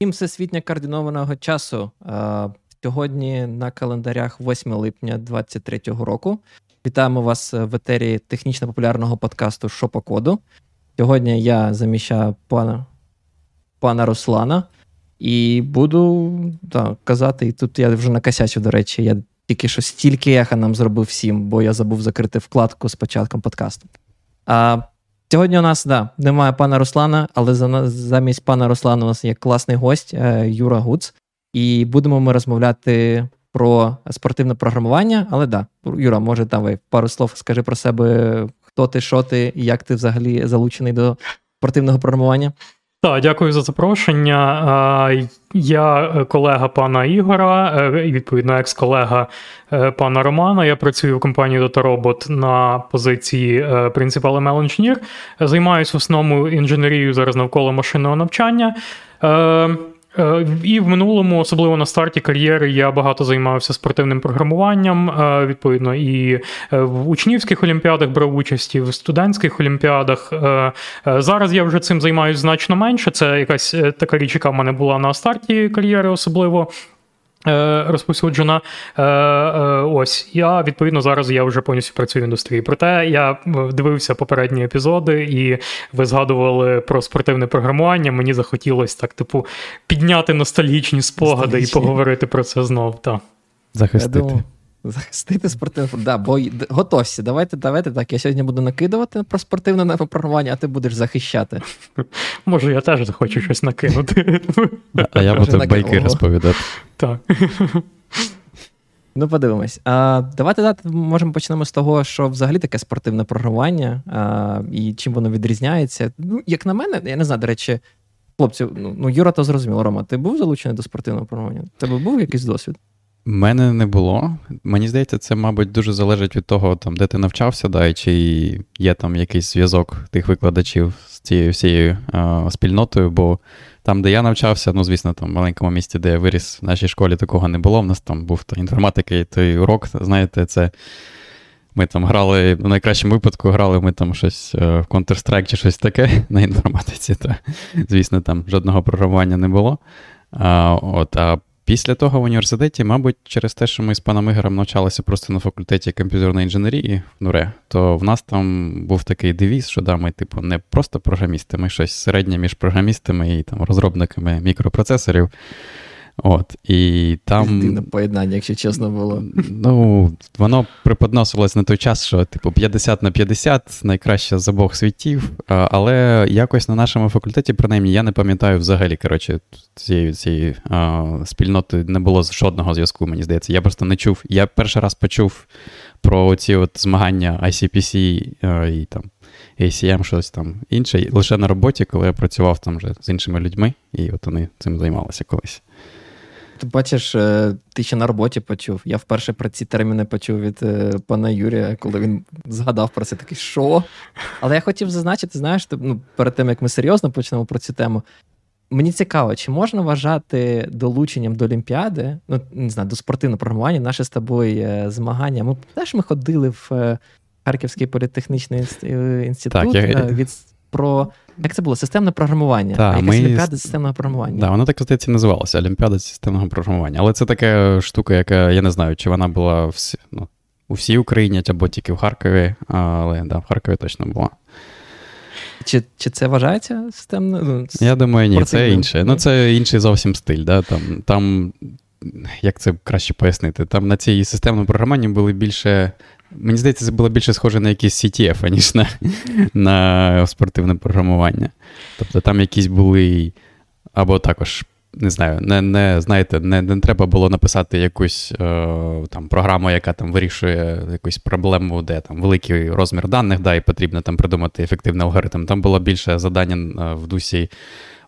Всім всесвітньо координованого часу. Сьогодні на календарях 8 липня 2023 року. Вітаємо вас в етері технічно-популярного подкасту «Що по коду». Сьогодні я заміщаю пана пана Руслана і буду так, казати, і тут я вже накосячу, до речі, я тільки що стільки еха нам зробив всім, бо я забув закрити вкладку з початком подкасту. А Сьогодні у нас да, немає пана Руслана, але за, замість пана Руслана у нас є класний гость е, Юра Гуц. І будемо ми розмовляти про спортивне програмування. Але да, Юра, може, там пару слов скажи про себе, хто ти, що ти, як ти взагалі залучений до спортивного програмування. Так, дякую за запрошення. Я е, колега пана Ігора, е, і відповідно екс-колега е, пана Романа. Я працюю в компанії Datarobot на позиції Principal ML Engineer. Займаюся в основному інженерією зараз навколо машинного навчання. Е, і в минулому, особливо на старті кар'єри, я багато займався спортивним програмуванням. Е, відповідно, і е, в учнівських олімпіадах брав участь, і в студентських олімпіадах. Зараз я вже цим займаюся значно менше. Це якась така річ, яка в мене була на старті кар'єри, особливо. Е, розповсюджена. Е, е, ось я відповідно зараз я вже повністю працюю в індустрії. Проте я дивився попередні епізоди, і ви згадували про спортивне програмування. Мені захотілося так, типу, підняти ностальгічні спогади ностальгічні. і поговорити про це знов. Та. Захистити. Захистити спортивне Да, бо готовся. Давайте давайте так. Я сьогодні буду накидувати про спортивне програмування, а ти будеш захищати. Може, я теж захочу щось накинути. А я буду байки розповідати. Так. Ну, подивимось. А, Давайте дати, можемо почнемо з того, що взагалі таке спортивне програмування а, і чим воно відрізняється. Ну, Як на мене, я не знаю, до речі, хлопці, ну, ну Юра, то зрозуміло, Рома, ти був залучений до спортивного програмування? Тебе був якийсь досвід? Мене не було. Мені здається, це, мабуть, дуже залежить від того, там, де ти навчався, да, і чи є там якийсь зв'язок тих викладачів з цією всією а, спільнотою, бо там, де я навчався, ну, звісно, там в маленькому місті, де я виріс, в нашій школі такого не було. У нас там був та інформатика і той урок, знаєте, це. Ми там грали, в найкращому випадку грали ми там щось е, в Counter-Strike чи щось таке на інформатиці. то, Звісно, там жодного програмування не було. А, от, а Після того в університеті, мабуть, через те, що ми з паном Ігорем навчалися просто на факультеті комп'ютерної інженерії в НУРЕ, то в нас там був такий девіз, що да, ми, типу, не просто програмісти, ми щось середнє між програмістами і там розробниками мікропроцесорів. От, і там... Дивне поєднання, якщо чесно було. Ну, воно преподносилось на той час, що, типу, 50 на 50 найкраще з обох світів. Але якось на нашому факультеті, принаймні, я не пам'ятаю взагалі, коротше, цієї цієї спільноти не було жодного зв'язку, мені здається. Я просто не чув. Я перший раз почув про ці от змагання ICPC і там. ACM, щось там інше, лише на роботі, коли я працював там вже з іншими людьми, і от вони цим займалися колись. Ти бачиш, е, ти ще на роботі почув. Я вперше про ці терміни почув від е, пана Юрія, коли він згадав про це такий, що? Але я хотів зазначити, знаєш, ну, перед тим як ми серйозно почнемо про цю тему. Мені цікаво, чи можна вважати долученням до Олімпіади, ну не знаю, до спортивного програмування, наше з тобою е, змагання. Ми теж ми ходили в Харківський політехнічний інститут так, я... від про як це було? Системне програмування. Та, якась ми... Олімпіада системного програмування. Да, воно так здається називалося Олімпіада системного програмування. Але це така штука, яка я не знаю, чи вона була в, ну, у всій Україні або тільки в Харкові, але да, в Харкові точно була. Чи чи це вважається системно? Ну, Я думаю, ні, це інше. Ну, це інший зовсім стиль. Да? Там, там, Як це краще пояснити? Там на цій системному програмуванні були більше Мені здається, це було більше схоже на якийсь CTF, аніж на на спортивне програмування. Тобто там якісь були, або також, не знаю, не не знаєте, не не треба було написати якусь е, там програму, яка там вирішує якусь проблему, де там великий розмір даних, да, і потрібно там придумати ефективний алгоритм. Там було більше завдання е, в дусі.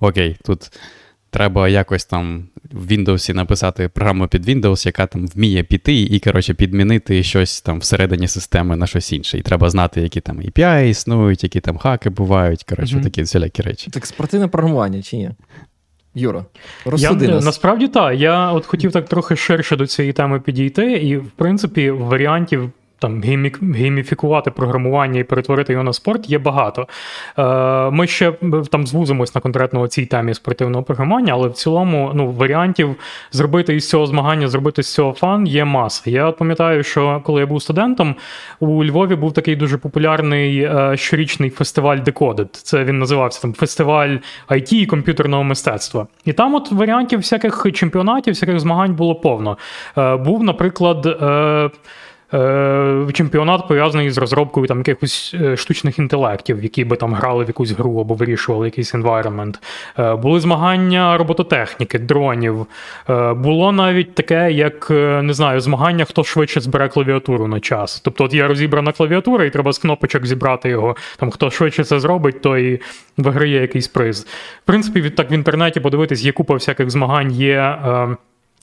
Окей, тут треба якось там в Windows написати програму під Windows, яка там вміє піти і, коротше, підмінити щось там всередині системи на щось інше. І треба знати, які там API існують, які там хаки бувають. Коротше, mm такі всілякі речі. Так спортивне програмування чи ні? Юра, розсуди я, нас. Насправді так. Я от хотів так трохи ширше до цієї теми підійти, і, в принципі, варіантів там гейміфікувати програмування і перетворити його на спорт є багато. Е, Ми ще там звузимось на конкретно цій темі спортивного програмування, але в цілому ну, варіантів зробити із цього змагання, зробити з цього фан є маса. Я пам'ятаю, що коли я був студентом, у Львові був такий дуже популярний е, щорічний фестиваль Decoded. Це він називався там фестиваль IT і комп'ютерного мистецтва. І там от варіантів всяких чемпіонатів, всяких змагань було повно. Е, Був, наприклад. Е, Е, чемпіонат пов'язаний з розробкою там якихось е, штучних інтелектів, які би там грали в якусь гру або вирішували якийсь environment. Е, були змагання робототехніки, дронів. Було навіть таке, як не знаю, змагання, хто швидше збере клавіатуру на час. Тобто, от є розібрана клавіатура, і треба з кнопочок зібрати його. Там хто швидше це зробить, той виграє якийсь приз. В принципі, так в інтернеті подивитись, є купа всяких змагань є.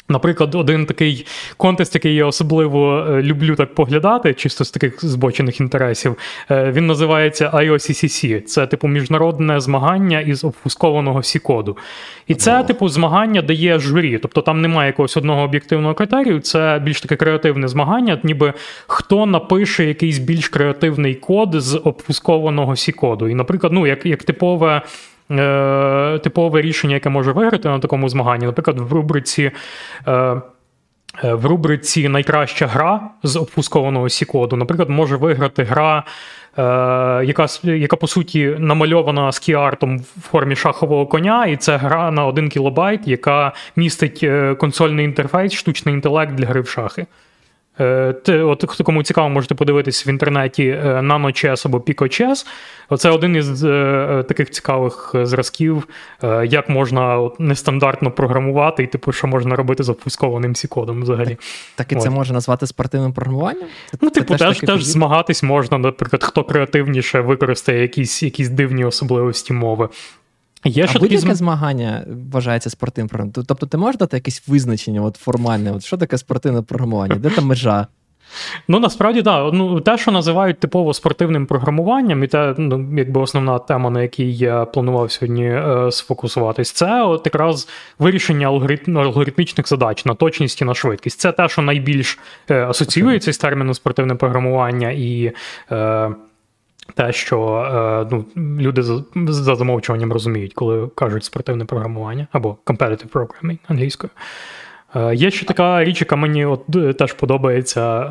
Наприклад, один такий контест, який я особливо е, люблю так поглядати, чисто з таких збочених інтересів, е, він називається IOCCC. Це типу міжнародне змагання із обфускованого сі-коду. І це, типу, змагання дає журі. Тобто там немає якогось одного об'єктивного критерію, це більш таке креативне змагання, ніби хто напише якийсь більш креативний код з обфускованого сі-коду. І, наприклад, ну, як, як типове. Е, типове рішення, яке може виграти на такому змаганні, наприклад, в рубриці. Е, е, в рубриці найкраща гра з обфускованого сі-коду, наприклад, може виграти гра, яка, яка по суті намальована з кіартом в формі шахового коня, і це гра на 1 кілобайт, яка містить консольний інтерфейс, штучний інтелект для гри в шахи. Е, ти, от Кому цікаво, можете подивитись в інтернеті е, NanoChess або PicoChess. Оце один із е, таких цікавих зразків, як можна нестандартно програмувати, і типу, що можна робити з опускованим сі-кодом взагалі. Так і це можна назвати спортивним програмуванням? Це, ну, типу, теж теж змагатись можна, наприклад, хто креативніше використає якісь якісь дивні особливості мови. Є а будь-яке зм... змагання вважається спортивним програмуванням? Тобто ти можеш дати якесь визначення от формальне? От Що таке спортивне програмування? Де там межа? Ну, насправді, так. Ну, Те, що називають типово спортивним програмуванням, і те, ну, якби основна тема, на якій я планував сьогодні е, сфокусуватись, це от якраз вирішення алгоритм, алгоритмічних задач на точність і на швидкість. Це те, що найбільш е, асоціюється з терміном спортивне програмування і. Е, те, що е, ну, люди за, за замовчуванням розуміють, коли кажуть спортивне програмування або competitive programming англійською. Е, є ще така річ, яка мені от теж подобається.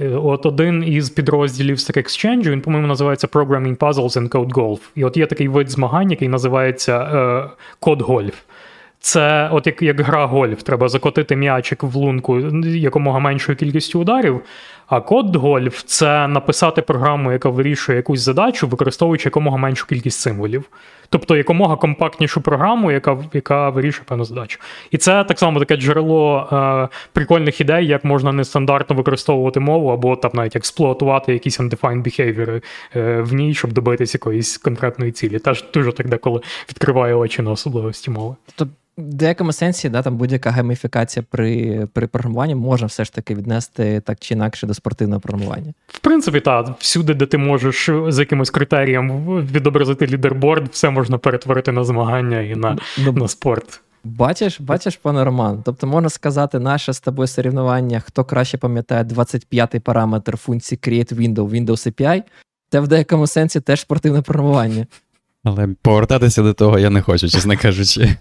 Е, от один із підрозділів Stack Exchange, він, по-моєму, називається Programming Puzzles and Code Golf. І от є такий вид змагань, який називається Code Golf. Це от як як гра гольф, треба закотити м'ячик в лунку якомога меншою кількістю ударів. А код гольф це написати програму, яка вирішує якусь задачу, використовуючи якомога меншу кількість символів. Тобто якомога компактнішу програму, яка яка вирішує певну задачу. І це так само таке джерело е, прикольних ідей, як можна нестандартно використовувати мову, або там навіть експлуатувати якісь undefined behavior е, в ній, щоб добитися якоїсь конкретної цілі. Теж дуже так деколи відкриває очі на особливості мови. В деякому сенсі, да, там будь-яка гейміфікація при при програмуванні може все ж таки віднести так чи інакше до спортивного програмування. В принципі, так. Всюди, де ти можеш з якимось критерієм відобразити лідерборд, все можна перетворити на змагання і на, ну, на спорт. Бачиш, бачиш, пане Роман. Тобто можна сказати, наше з тобою сорівнування, хто краще пам'ятає 25-й параметр функції Create Window, Windows API, це в деякому сенсі теж спортивне програмування. Але повертатися до того я не хочу, чесно кажучи.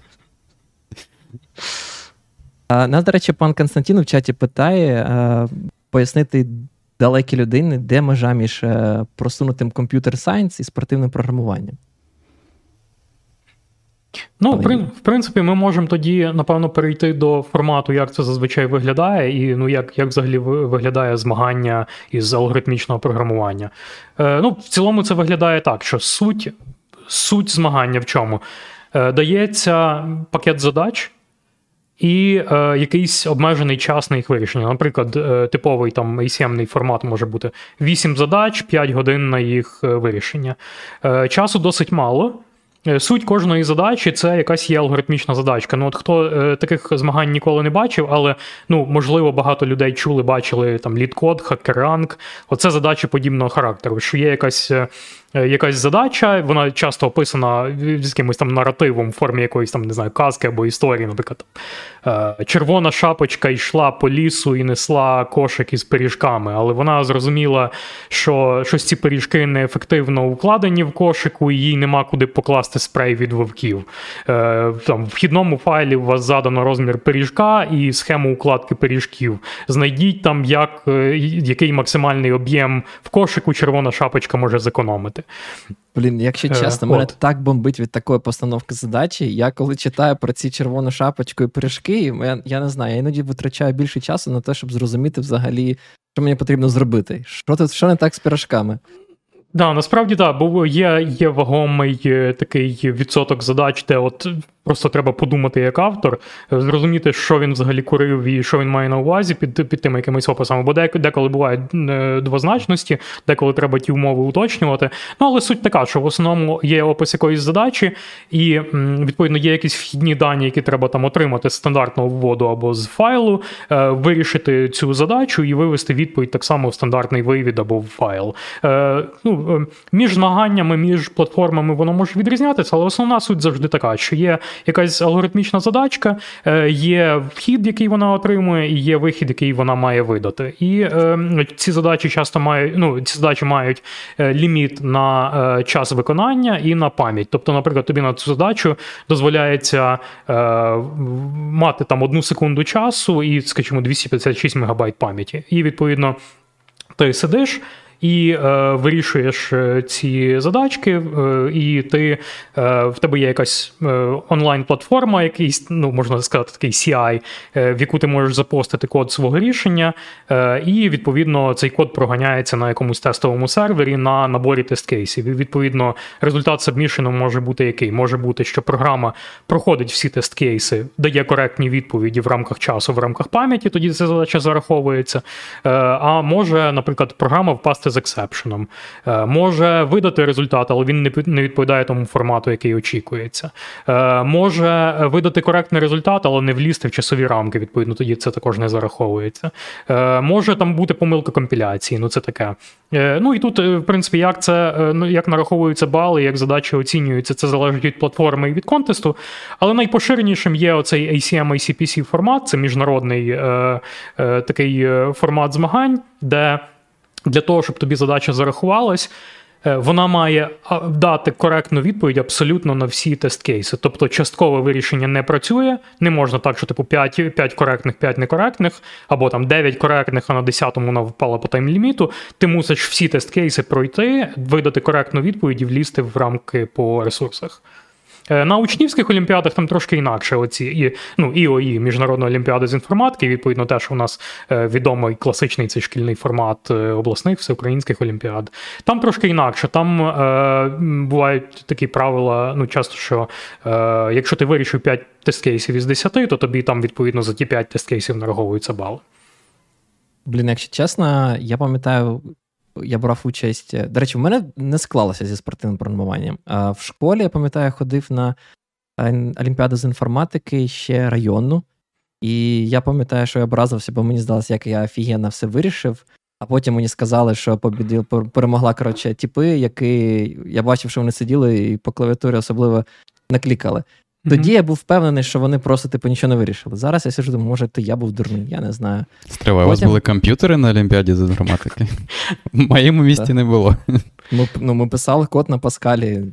Нас, до речі, пан Константин в чаті питає пояснити далекій людині, де межа між е, просунутим computer science і спортивним програмуванням. Ну, в, в принципі, ми можемо тоді, напевно, перейти до формату, як це зазвичай виглядає, і ну, як як взагалі виглядає змагання із алгоритмічного програмування. Е, Ну, В цілому, це виглядає так, що суть, суть змагання в чому? Е, дається пакет задач. І е, якийсь обмежений час на їх вирішення. Наприклад, е, типовий там ACM формат може бути 8 задач, 5 годин на їх е, вирішення. Е, часу досить мало. Е, суть кожної задачі це якась є алгоритмічна задачка. Ну, от хто е, таких змагань ніколи не бачив, але ну, можливо, багато людей чули, бачили там лідкод, хакеранг. Оце задачі подібного характеру, що є якась Е, якась задача, вона часто описана з якимось там наративом в формі якоїсь там, не знаю, казки або історії. Наприклад, е, червона шапочка йшла по лісу і несла кошик із пиріжками, але вона зрозуміла, що щось ці пиріжки неефективно укладені в кошику, і їй нема куди покласти спрей від вовків. Е, там В вхідному файлі у вас задано розмір пиріжка і схему укладки пиріжків. Знайдіть там, як, який максимальний об'єм в кошику червона шапочка може зекономити робити. Блін, якщо е, чесно, е, мене от. так бомбить від такої постановки задачі. Я коли читаю про ці червону шапочку і пиріжки, я, я не знаю, я іноді витрачаю більше часу на те, щоб зрозуміти взагалі, що мені потрібно зробити. Що тут що не так з пиріжками? Да, насправді так, бо є є вагомий е, такий відсоток задач, де от просто треба подумати як автор, е, зрозуміти, що він взагалі курив і що він має на увазі під під тим якимись описами. Бо деколи бувають е, двозначності, деколи треба ті умови уточнювати. Ну але суть така, що в основному є опис якоїсь задачі, і відповідно є якісь вхідні дані, які треба там отримати з стандартного вводу або з файлу, вирішити цю задачу і вивести відповідь так само в стандартний вивід або в файл. Ну, Е, між змаганнями, між платформами воно може відрізнятися, але основна суть завжди така, що є якась алгоритмічна задачка, е, є вхід, який вона отримує, і є вихід, який вона має видати. І е, ці задачі часто мають ну, ці задачі мають ліміт на час виконання і на пам'ять. Тобто, наприклад, тобі на цю задачу дозволяється мати там одну секунду часу і, скажімо, 256 мегабайт пам'яті. І відповідно ти сидиш і е, вирішуєш е, ці задачки, е, і ти е, в тебе є якась е, онлайн-платформа, якийсь, ну можна сказати, такий CI, е, в яку ти можеш запостити код свого рішення, і відповідно цей код проганяється на якомусь тестовому сервері на наборі тест-кейсів. І відповідно результат сабмішену може бути який? Може бути, що програма проходить всі тест-кейси, дає коректні відповіді в рамках часу, в рамках пам'яті, тоді ця задача зараховується. А може, наприклад, програма впасти з ексепшеном, може видати результат, але він не відповідає тому формату, який очікується. Е, може видати коректний результат, але не влізти в часові рамки. Відповідно, тоді це також не зараховується. Е, може там бути помилка компіляції, ну це таке. Е, ну і тут, в принципі, як це ну, як нараховуються бали, як задачі оцінюються, це залежить від платформи і від контесту. Але найпоширенішим є оцей ACM ICPC формат, це міжнародний е, е, такий формат змагань, де для того, щоб тобі задача зарахувалась, е, вона має дати коректну відповідь абсолютно на всі тест-кейси. Тобто, часткове вирішення не працює. Не можна так, що типу 5 5 коректних, 5 некоректних, або там 9 коректних, а на 10-му вона впала по тайм-ліміту. Ти мусиш всі тест-кейси пройти, видати коректну відповідь і влізти в рамки по ресурсах. Е, на учнівських олімпіадах там трошки інакше. Оці і ну ІОІ, Міжнародна олімпіада з інформатики. Відповідно, теж у нас е, відомий класичний цей шкільний формат е, обласних всеукраїнських олімпіад. Там трошки інакше. Там е, бувають такі правила. Ну, часто що е, якщо ти вирішив 5 тест-кейсів із 10, то тобі там відповідно за ті 5 тест-кейсів нараховуються бал. Блін, якщо чесно, я пам'ятаю, я брав участь. Е, до речі, в мене не склалося зі спортивним програмуванням. А в школі, я пам'ятаю, ходив на Олімпіаду з інформатики ще районну. І я пам'ятаю, що я образився, бо мені здалося, як я офігенно все вирішив. А потім мені сказали, що побіділ, перемогла коротше, типи, які я бачив, що вони сиділи і по клавіатурі особливо наклікали. Тоді mm-hmm. я був впевнений, що вони просто типу нічого не вирішили. Зараз я сижу, думаю, може, то я був дурний, я не знаю. Стривай, Потім... у вас були комп'ютери на Олімпіаді з інформатики? В моєму місті не було. Ми ну, ми писали код на Паскалі.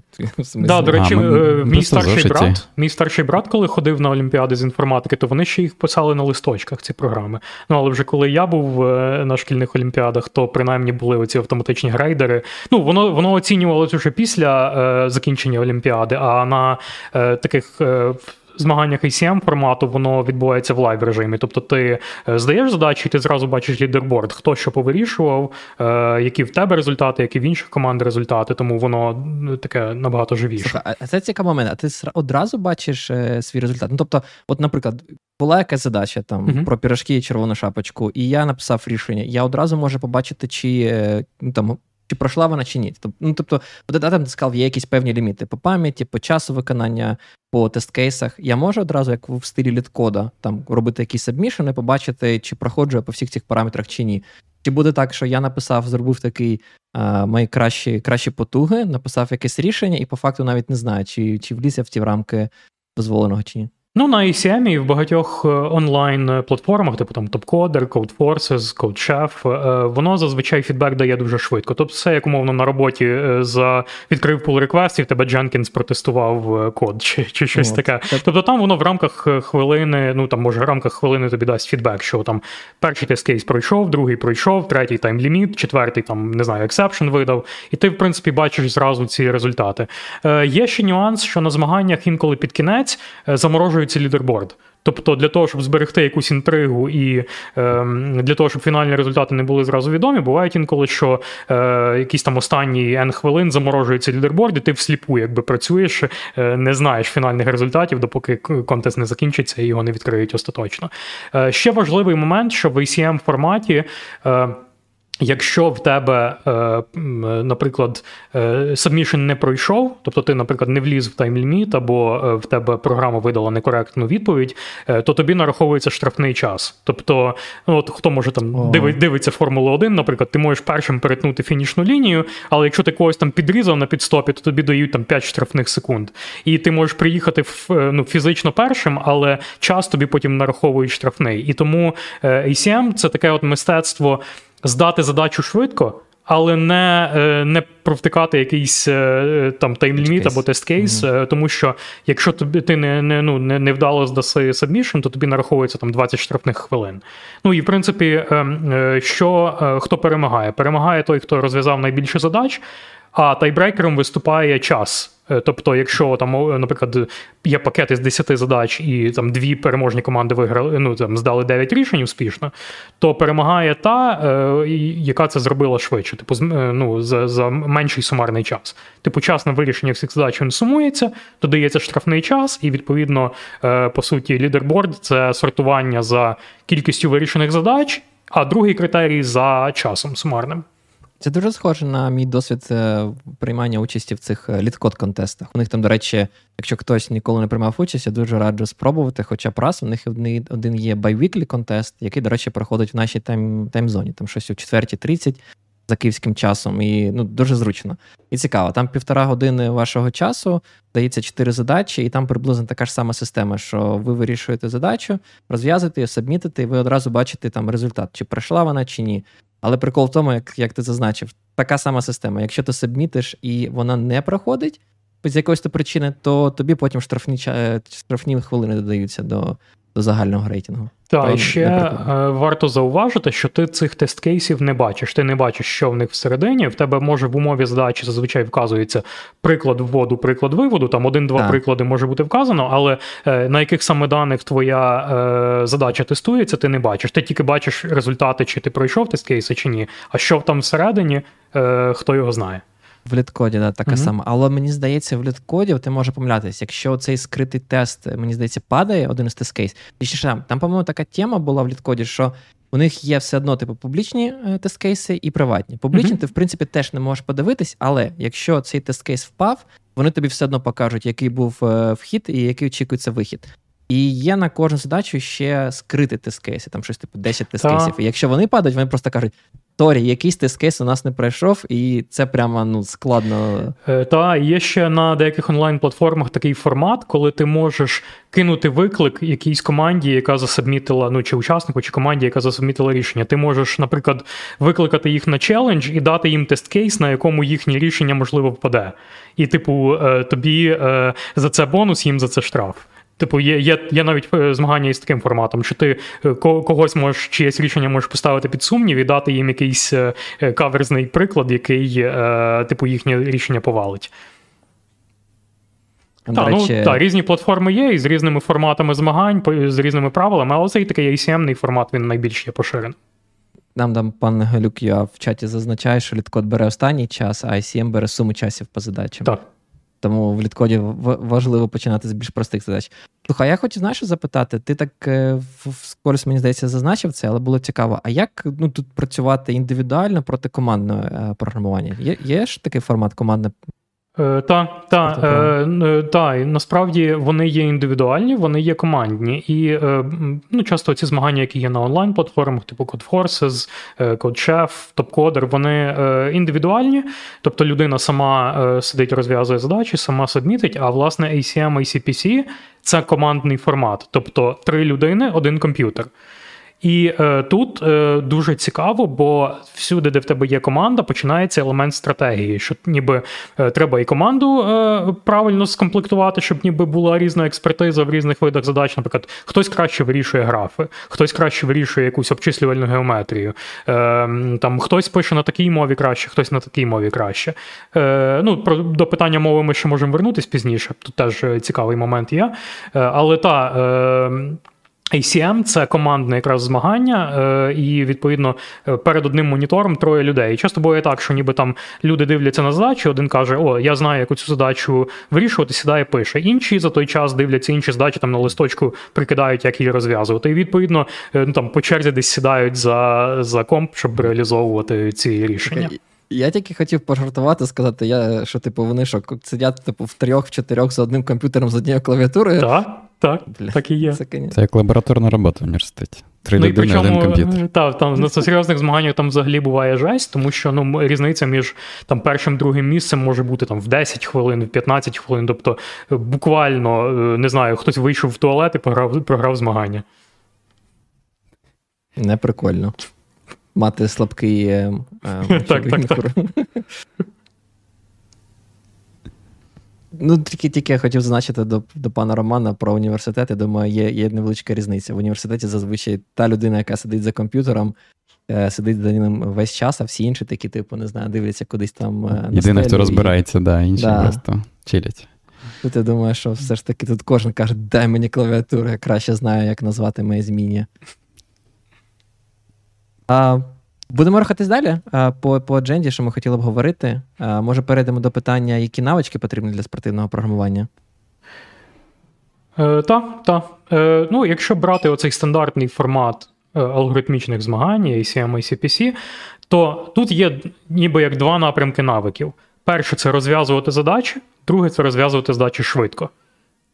Да, До речі, а, ми, мій старший брат, мій старший брат, коли ходив на Олімпіади з інформатики, то вони ще їх писали на листочках, ці програми. Ну, але вже коли я був е, на шкільних олімпіадах, то принаймні були оці автоматичні грейдери. Ну, воно воно оцінювалося вже після е, закінчення Олімпіади, а на е, таких. Е, змаганнях ACM формату воно відбувається в live режимі. Тобто ти е, здаєш задачі, і ти зразу бачиш лідерборд, хто що повирішував, е, які в тебе результати, які в інших команд результати, тому воно таке набагато живіше. Слухай, а це цікавий момент. А ти одразу бачиш е, свій результат? Ну тобто, от, наприклад. Була якась задача там uh-huh. про пірожки і червону шапочку, і я написав рішення. Я одразу можу побачити, чи ну, там чи пройшла вона чи ні. Ну, Тобто, там ти сказав, є якісь певні ліміти по пам'яті, по часу виконання, по тест-кейсах. Я можу одразу, як в стилі літкода, там робити якісь сабмішини, побачити, чи проходжу я по всіх цих параметрах чи ні. Чи буде так, що я написав, зробив такий а, мої кращі кращі потуги, написав якесь рішення, і по факту навіть не знаю, чи чи вліз я в ті рамки дозволеного чи ні. Ну, на ACM і в багатьох е, онлайн-платформах, типу там TopCoder, CodeForces, CodeChef, е, воно зазвичай фідбек дає дуже швидко. Тобто, це як умовно на роботі е, за відкрив pull request'ів, тебе Jenkins протестував код чи чи щось От. таке. Тобто там воно в рамках хвилини, ну там може в рамках хвилини тобі дасть фідбек, що там перший test case пройшов, другий пройшов, третій time limit, четвертий там не знаю, exception видав, і ти, в принципі, бачиш зразу ці результати. Є ще нюанс, що на змаганнях інколи під кінець заморожують створюється лідерборд. Тобто для того, щоб зберегти якусь інтригу і е, для того, щоб фінальні результати не були зразу відомі, бувають інколи, що е, якісь там останні N хвилин заморожується лідерборд, і ти всліпу якби працюєш, е, не знаєш фінальних результатів, допоки контест не закінчиться і його не відкриють остаточно. Е, ще важливий момент, що в ACM форматі. Е, Якщо в тебе, е, наприклад, submission е, не пройшов, тобто ти, наприклад, не вліз в таймліміт, або е, в тебе програма видала некоректну відповідь, то тобі нараховується штрафний час. Тобто, ну от хто може там дивить, дивиться Формулу 1, наприклад, ти можеш першим перетнути фінішну лінію, але якщо ти когось там підрізав на піт-стопі, то тобі дають там 5 штрафних секунд. І ти можеш приїхати ну, фізично першим, але час тобі потім нараховують штрафний. І тому ACM – це таке от мистецтво здати задачу швидко, але не е, не провтикати якийсь е, там time limit або test case, mm-hmm. тому що якщо тобі ти не не, ну, не, не вдало здаси submission, то тобі нараховується там 20 штрафних хвилин. Ну і в принципі, що хто перемагає? Перемагає той, хто розв'язав найбільше задач, а тайбрейкером виступає час. Е, тобто, якщо там, наприклад, є пакет із 10 задач, і там дві переможні команди виграли, ну там здали 9 рішень успішно, то перемагає та, е, яка це зробила швидше, типу, е, ну, за за менший сумарний час. Типу, час на вирішення всіх задач він сумується, додається штрафний час, і відповідно, по суті, лідерборд це сортування за кількістю вирішених задач, а другий критерій за часом сумарним. Це дуже схоже на мій досвід е, приймання участі в цих е, LeetCode contest'ах. У них там, до речі, якщо хтось ніколи не приймав участь, я дуже раджу спробувати. Хоча б раз у них один є biweekly contest, який, до речі, проходить в нашій time zone'і. там щось о 4.30 за київським часом, і ну дуже зручно. І цікаво. Там півтора години вашого часу дається чотири задачі, і там приблизно така ж сама система, що ви вирішуєте задачу, розв'язуєте її, сабмітите, і ви одразу бачите там результат, чи пройшла вона, чи ні. Але прикол в тому, як як ти зазначив, така сама система. Якщо ти сабмітиш і вона не проходить з якоїсь причини, то тобі потім штрафні штрафні хвилини додаються до до загального рейтингу. Так, і ще е, варто зауважити, що ти цих тест-кейсів не бачиш. Ти не бачиш, що в них всередині. В тебе може в умові задачі зазвичай вказується приклад вводу, приклад виводу. Там один-два приклади може бути вказано, але е, на яких саме даних твоя е, задача тестується, ти не бачиш. Ти тільки бачиш результати, чи ти пройшов тест-кейси, чи ні. А що там всередині, е, хто його знає. В літкоді, да, така mm-hmm. сама. Але мені здається, в літкоді ти можеш помилятися. Якщо цей скритий тест, мені здається, падає один із тест кейс. І ще там, там, по-моєму, така тема була в літкоді, що у них є все одно типу публічні е, тест-кейси і приватні. Публічні mm-hmm. ти, в принципі, теж не можеш подивитись, але якщо цей тест-кейс впав, вони тобі все одно покажуть, який був е, вхід і який очікується вихід. І є на кожну задачу ще скрити тест-кейси, там щось типу 10 тест-кейсів. І якщо вони падають, вони просто кажуть: Торі, якийсь тест-кейс у нас не пройшов, і це прямо ну, складно. Е, та є ще на деяких онлайн-платформах такий формат, коли ти можеш кинути виклик якійсь команді, яка засабмітила, ну чи учаснику, чи команді, яка засабмітила рішення. Ти можеш, наприклад, викликати їх на челендж і дати їм тест-кейс, на якому їхнє рішення можливо впаде. І, типу, е, тобі е, за це бонус, їм за це штраф. Типу, є є, є навіть е, змагання із таким форматом, що ти е, когось можеш чиєсь рішення можеш поставити під сумнів і дати їм якийсь е, каверзний приклад, який, типу, їхнє рішення повалить. Так, ну, та, різні платформи є, і з різними форматами змагань, з різними правилами, але цей такий ACM-ний формат він найбільш є поширений. Нам там пан Галюк я в чаті зазначає, що літкод бере останній час, а ICM бере суму часів по задачам. Так. Тому в літкоді важливо починати з більш простих задач. Слухай, я хочу знаєш, запитати, ти так е, вскорість, мені здається, зазначив це, але було цікаво. А як ну, тут працювати індивідуально проти командного е, програмування? Є є ж такий формат командне Е, та, та, е, та, насправді вони є індивідуальні, вони є командні. І е, ну, часто ці змагання, які є на онлайн-платформах, типу CodeForces, CodeChef, TopCoder, вони індивідуальні. Тобто людина сама сидить, розв'язує задачі, сама сабмітить, а власне ACM ACPC це командний формат. Тобто три людини, один комп'ютер. І е, тут е, дуже цікаво, бо всюди, де в тебе є команда, починається елемент стратегії, що ніби е, треба і команду е, правильно скомплектувати, щоб ніби була різна експертиза в різних видах задач. Наприклад, хтось краще вирішує графи, хтось краще вирішує якусь обчислювальну геометрію, е, там хтось пише на такій мові краще, хтось на такій мові краще. Е, ну, про, До питання мови ми ще можемо вернутися пізніше. Тут теж цікавий момент є. Але та. ACM це командне якраз змагання, е, і відповідно е, перед одним монітором троє людей. І часто буває так, що ніби там люди дивляться на задачу, один каже: О, я знаю, яку цю задачу вирішувати, сідає, пише. Інші за той час дивляться інші задачі там на листочку, прикидають, як її розв'язувати. І відповідно е, ну, там по черзі десь сідають за за комп, щоб реалізовувати ці рішення. Я тільки хотів пожартувати, сказати, я, що типу вони що сидять типу в трьох, в чотирьох за одним комп'ютером з однією клавіатурою. Так. Так, Бля, так і є. Це, це як лабораторна робота в університеті. Три ну, людини, один комп'ютер. Так, там на серйозних змаганнях там взагалі буває жесть, тому що ну, різниця між там першим другим місцем може бути там в 10 хвилин, в 15 хвилин. Тобто, е, буквально е, не знаю, хтось вийшов в туалет і програв, програв змагання. Не прикольно. Мати слабкий. Е, е, так, так, так. Ну, тільки тільки я хотів зазначити до до пана Романа про університет. Я думаю, є є невеличка різниця. В університеті зазвичай та людина, яка сидить за комп'ютером, е, сидить за ним весь час, а всі інші такі, типу, не знаю, дивляться кудись там. Е, Єдине, хто розбирається, і... да, інші да. просто чилять. Тут я думаю, що все ж таки тут кожен каже, дай мені клавіатуру, я краще знаю, як назвати моє зміння. А, Будемо рухатись далі по по адженді, що ми хотіли б говорити. Може, перейдемо до питання, які навички потрібні для спортивного програмування? Е, так. Е, ну, якщо брати оцей стандартний формат е, алгоритмічних змагань, ACM і CPC, то тут є ніби як два напрямки навиків. Перше це розв'язувати задачі, друге це розв'язувати задачі швидко.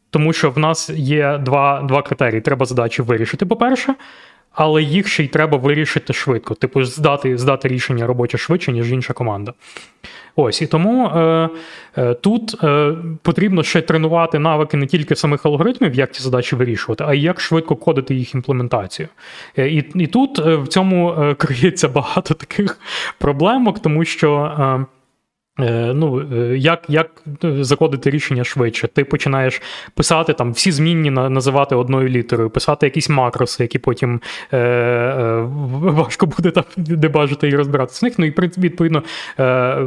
Тому що в нас є два два критерії: треба задачі вирішити, по-перше, але їх ще й треба вирішити швидко. Типу, здати здати рішення робоче швидше, ніж інша команда. Ось і тому е, е, тут е, потрібно ще тренувати навики не тільки самих алгоритмів, як ці задачі вирішувати, а й як швидко кодити їх імплементацію. Е, і і тут е, в цьому е, криється багато таких проблемок, тому що. Е, ну, е, Як як закодити рішення швидше? Ти починаєш писати там всі змінні називати одною літерою, писати якісь макроси, які потім е, е, важко буде там дебажити і розбиратися з них. Ну і відповідно е,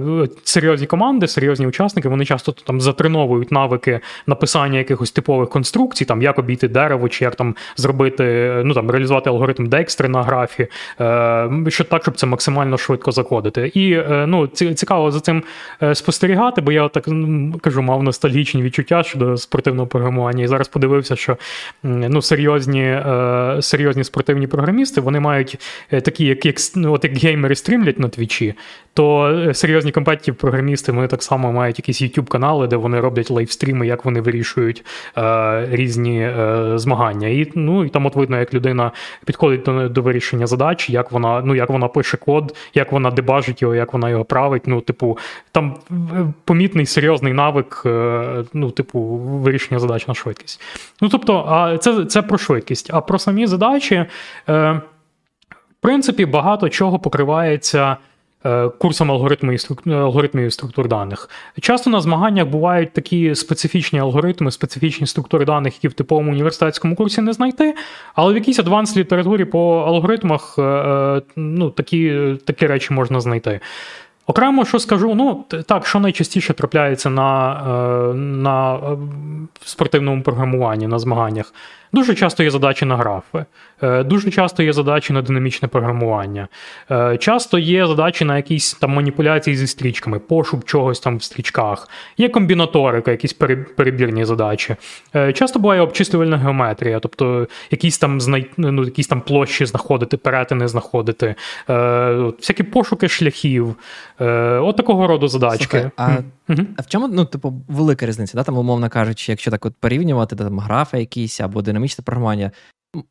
серйозні команди, серйозні учасники, вони часто там затреновують навики написання якихось типових конструкцій, там як обійти дерево, чи як там зробити, ну там реалізувати алгоритм Декстри на графі, е, що так, щоб це максимально швидко закодити. І е, ну, цікаво за цим. Е, спостерігати, бо я так кажу, мав ностальгічні відчуття щодо спортивного програмування. І зараз подивився, що ну, серйозні е, серйозні спортивні програмісти вони мають е, такі, як як, ну, от як геймери стрімлять на твічі, то серйозні компетітів програмісти вони так само мають якісь youtube канали, де вони роблять лайвстріми, як вони вирішують різні змагання. І ну, і там от видно, як людина підходить до до вирішення задач, як вона ну, як вона пише код, як вона дебажить його, як вона його править. Ну, типу, там помітний серйозний навик, е, ну, типу, вирішення задач на швидкість. Ну, тобто, а це це про швидкість. А про самі задачі, е, в принципі, багато чого покривається. Е, курсом алгоритмів алгоритмів структур даних. Часто на змаганнях бувають такі специфічні алгоритми, специфічні структури даних, які в типовому університетському курсі не знайти, але в якійсь адванс літературі по алгоритмах ну, такі, такі речі можна знайти. Окремо, що скажу, ну так, що найчастіше трапляється на е, на е, спортивному програмуванні, на змаганнях. Дуже часто є задачі на графи, е, дуже часто є задачі на динамічне програмування. Е, часто є задачі на якісь там маніпуляції зі стрічками, пошук чогось там в стрічках, є комбінаторика, якісь перебірні задачі. Е, часто буває обчислювальна геометрія, тобто якісь там ну, якісь там площі знаходити, перетини знаходити, всякі пошуки шляхів. От такого роду задачки. Слухай, а Uh-huh. А в чому, ну, типу, велика різниця? Да? Там, умовно кажучи, якщо так от порівнювати, там графи якісь або динамічне програмування,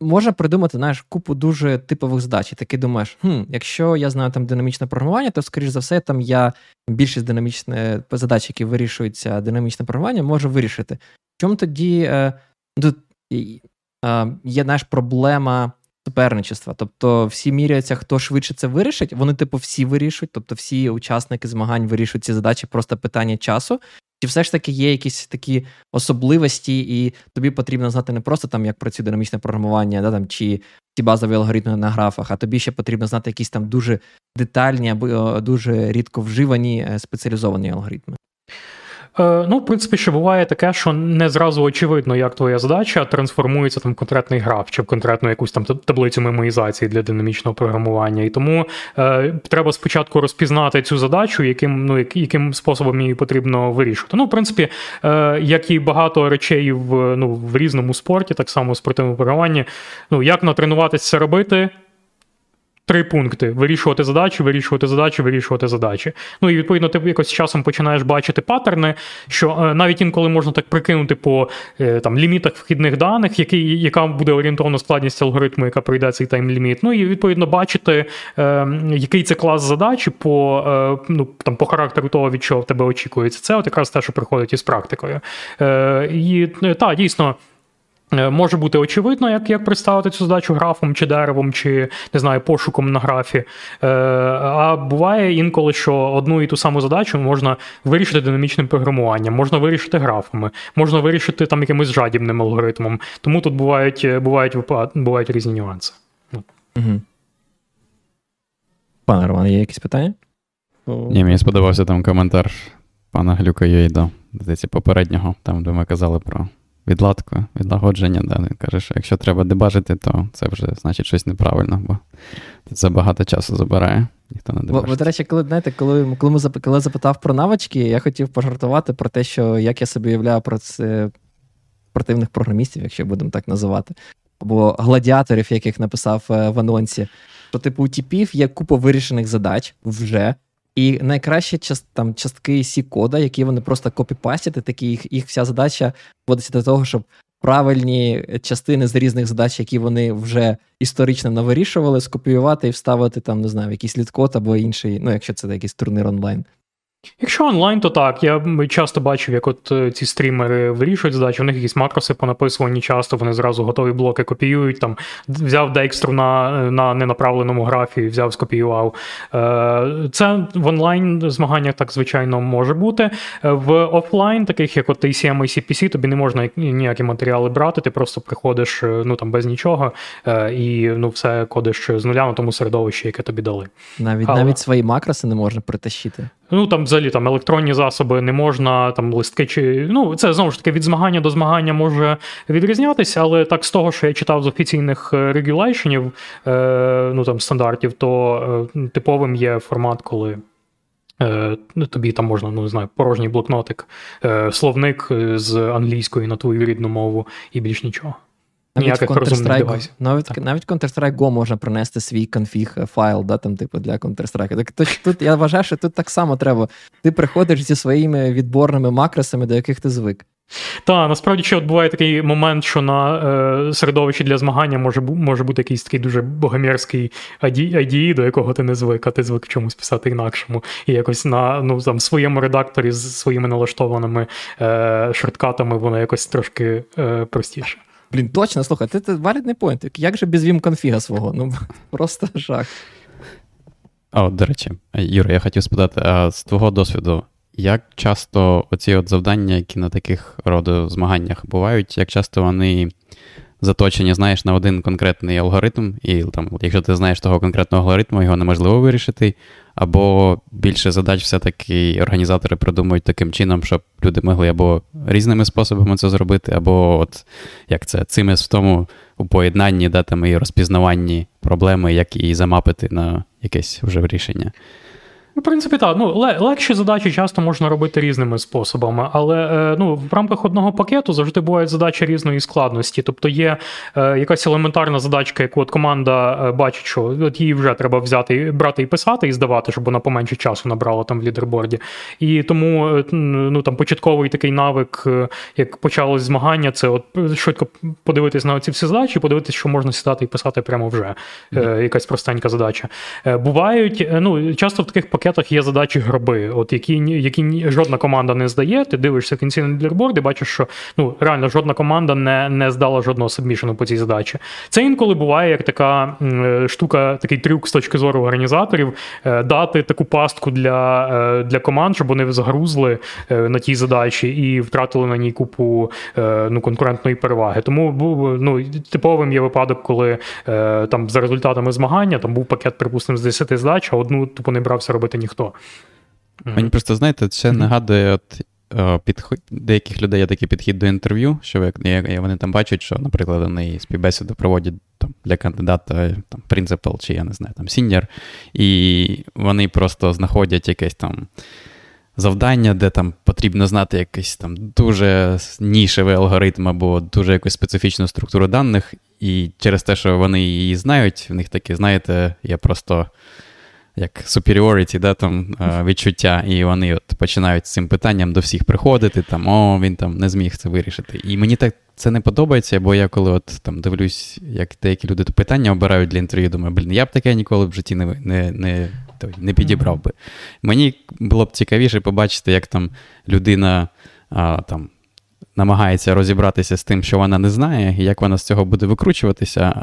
можна придумати, знаєш, купу дуже типових задач. І таки думаєш, хм, якщо я знаю там динамічне програмування, то, скоріш за все, там я більшість динамічних задач, які вирішуються динамічне програмування, можу вирішити. В чому тоді е, тут е, є знаєш, проблема суперничества? Тобто всі міряються, хто швидше це вирішить, вони, типу, всі вирішують, тобто всі учасники змагань вирішують ці задачі, просто питання часу. Чи все ж таки є якісь такі особливості, і тобі потрібно знати не просто там, як працює динамічне програмування, да, там, чи ті базові алгоритми на графах, а тобі ще потрібно знати якісь там дуже детальні або дуже рідко вживані е, спеціалізовані алгоритми? Е, ну, в принципі, ще буває таке, що не зразу очевидно, як твоя задача трансформується там в конкретний граф чи в конкретну якусь там таблицю мемоїзації для динамічного програмування. І тому е, треба спочатку розпізнати цю задачу, яким ну, яким способом її потрібно вирішувати. Ну, в принципі, е, як і багато речей в ну, в різному спорті, так само в спортивному програмуванні, ну, як натренуватися це робити. Три пункти: вирішувати задачі, вирішувати задачі, вирішувати задачі. Ну і відповідно ти якось з часом починаєш бачити паттерни, що е, навіть інколи можна так прикинути по е, там лімітах вхідних даних, який, яка буде орієнтовна складність алгоритму, яка пройде цей тайм-ліміт. Ну і відповідно бачити, е, який це клас задачі по ну, там, по характеру того, від чого в тебе очікується. Це от якраз те, що приходить із практикою. І так, дійсно. Е, може бути очевидно, як як представити цю задачу графом чи деревом, чи не знаю, пошуком на графі. Е, А буває інколи, що одну і ту саму задачу можна вирішити динамічним програмуванням, можна вирішити графами, можна вирішити там якимось жадібним алгоритмом. Тому тут бувають бувають, бувають різні нюанси. Угу. Пане Роман, є якісь питання? Ні, Мені сподобався там коментар пана Глюка Юїда, попереднього, там, де ми казали про відладку, відлагодження. Да. Він каже, що якщо треба дебажити, то це вже значить щось неправильно, бо це багато часу забирає. Ніхто не дебажить. Бо, до речі, коли знаєте, коли коли, ми коли запитав про навички, я хотів пожартувати про те, що як я собі уявляю про це спортивних програмістів, якщо будемо так називати, або гладіаторів, яких написав е, в анонсі. То, типу, у типів є купа вирішених задач вже. І найкраще част, там, частки сі кода, які вони просто копіпастять, такі їх їх вся задача вводиться до того, щоб правильні частини з різних задач, які вони вже історично навирішували, скопіювати і вставити там, не знаю, якийсь літкод або інший, ну, якщо це якийсь турнір онлайн. Якщо онлайн, то так. Я часто бачив, як от е, ці стрімери вирішують задачі, у них якісь макроси понаписувані часто, вони зразу готові блоки копіюють. Там Взяв декстру на на ненаправленому графі, взяв, скопіював. Е, це в онлайн змаганнях так, звичайно, може бути. Е, в офлайн, таких як от ACM і CPC, тобі не можна ніякі матеріали брати, ти просто приходиш ну, там, без нічого і ну, все кодиш з нуля на тому середовищі, яке тобі дали. Навіть навіть свої макроси не можна притащити. Ну там взагалі там електронні засоби не можна, там листки чи. Ну, це знову ж таки від змагання до змагання може відрізнятися, але так з того, що я читав з офіційних регулейшенів, е, ну там стандартів, то е, типовим є формат, коли. Е, тобі там можна, ну не знаю, порожній блокнотик, е, словник з англійської на твою рідну мову і більш нічого. Ніяких розумних девайсів. Навіть навіть Counter-Strike Go можна принести свій конфіг е, файл, да, там, типу, для Counter-Strike. Так тут, тут я вважаю, що тут так само треба. Ти приходиш зі своїми відборними макросами, до яких ти звик. Так, насправді ще от буває такий момент, що на е, середовищі для змагання може може бути якийсь такий дуже богомерський IDE, до якого ти не звик, а ти звик чомусь писати інакшому. І якось на ну, там, своєму редакторі з своїми налаштованими е, шорткатами воно якось трошки е, простіше. Блін, точно, слухай, це, валідний поінт. Як же без вім конфіга свого? Ну, просто жах. А, до речі, Юра, я хотів спитати, а з твого досвіду, як часто оці от завдання, які на таких роду змаганнях бувають, як часто вони заточені, знаєш, на один конкретний алгоритм, і там, якщо ти знаєш того конкретного алгоритму, його неможливо вирішити, або більше задач все-таки організатори придумують таким чином, щоб люди могли або різними способами це зробити, або от як це цими в тому у поєднанні датами і розпізнаванні проблеми, як її замапити на якесь вже рішення. В принципі, так. Ну, легші задачі часто можна робити різними способами, але е, ну, в рамках одного пакету завжди бувають задачі різної складності. Тобто є е, якась елементарна задачка, яку от команда е, бачить, що от її вже треба взяти, брати і писати, і здавати, щоб вона поменше часу набрала там в лідерборді. І тому ну, там початковий такий навик, як почалось змагання, це от швидко подивитись на ці всі задачі, подивитись, що можна сідати і писати прямо вже. Mm-hmm. Якась простенька задача. Бувають, ну часто в таких пакетах пакетах є задачі гроби, от які які жодна команда не здає. Ти дивишся кінці на лідерборд і бачиш, що ну реально жодна команда не не здала жодного сабмішену по цій задачі. Це інколи буває як така е, штука, такий трюк з точки зору організаторів, е, дати таку пастку для е, для команд, щоб вони загрузли на тій задачі і втратили на ній купу ну, конкурентної переваги. Тому ну, типовим є випадок, коли там за результатами змагання там був пакет, припустимо, з 10 задач, а одну тупо не брався робити ніхто. Мені просто, знаєте, це нагадує от, е, підход, деяких людей є такий підхід до інтерв'ю, що вони там бачать, що, наприклад, вони співбесіду проводять там, для кандидата там, принципал чи я не знаю, там senior, і вони просто знаходять якесь там. Завдання, де там потрібно знати якийсь там дуже нішевий алгоритм або дуже якусь специфічну структуру даних, і через те, що вони її знають, в них таке, знаєте, я просто як superiority, да, там, е, відчуття, і вони от починають з цим питанням до всіх приходити, там, о, він там не зміг це вирішити. І мені так це не подобається, бо я коли от там дивлюсь, як деякі люди питання обирають для інтерв'ю, думаю, блін, я б таке ніколи в житті не не, не, не підібрав би. Мені було б цікавіше побачити, як там людина а, там. Намагається розібратися з тим, що вона не знає, і як вона з цього буде викручуватися,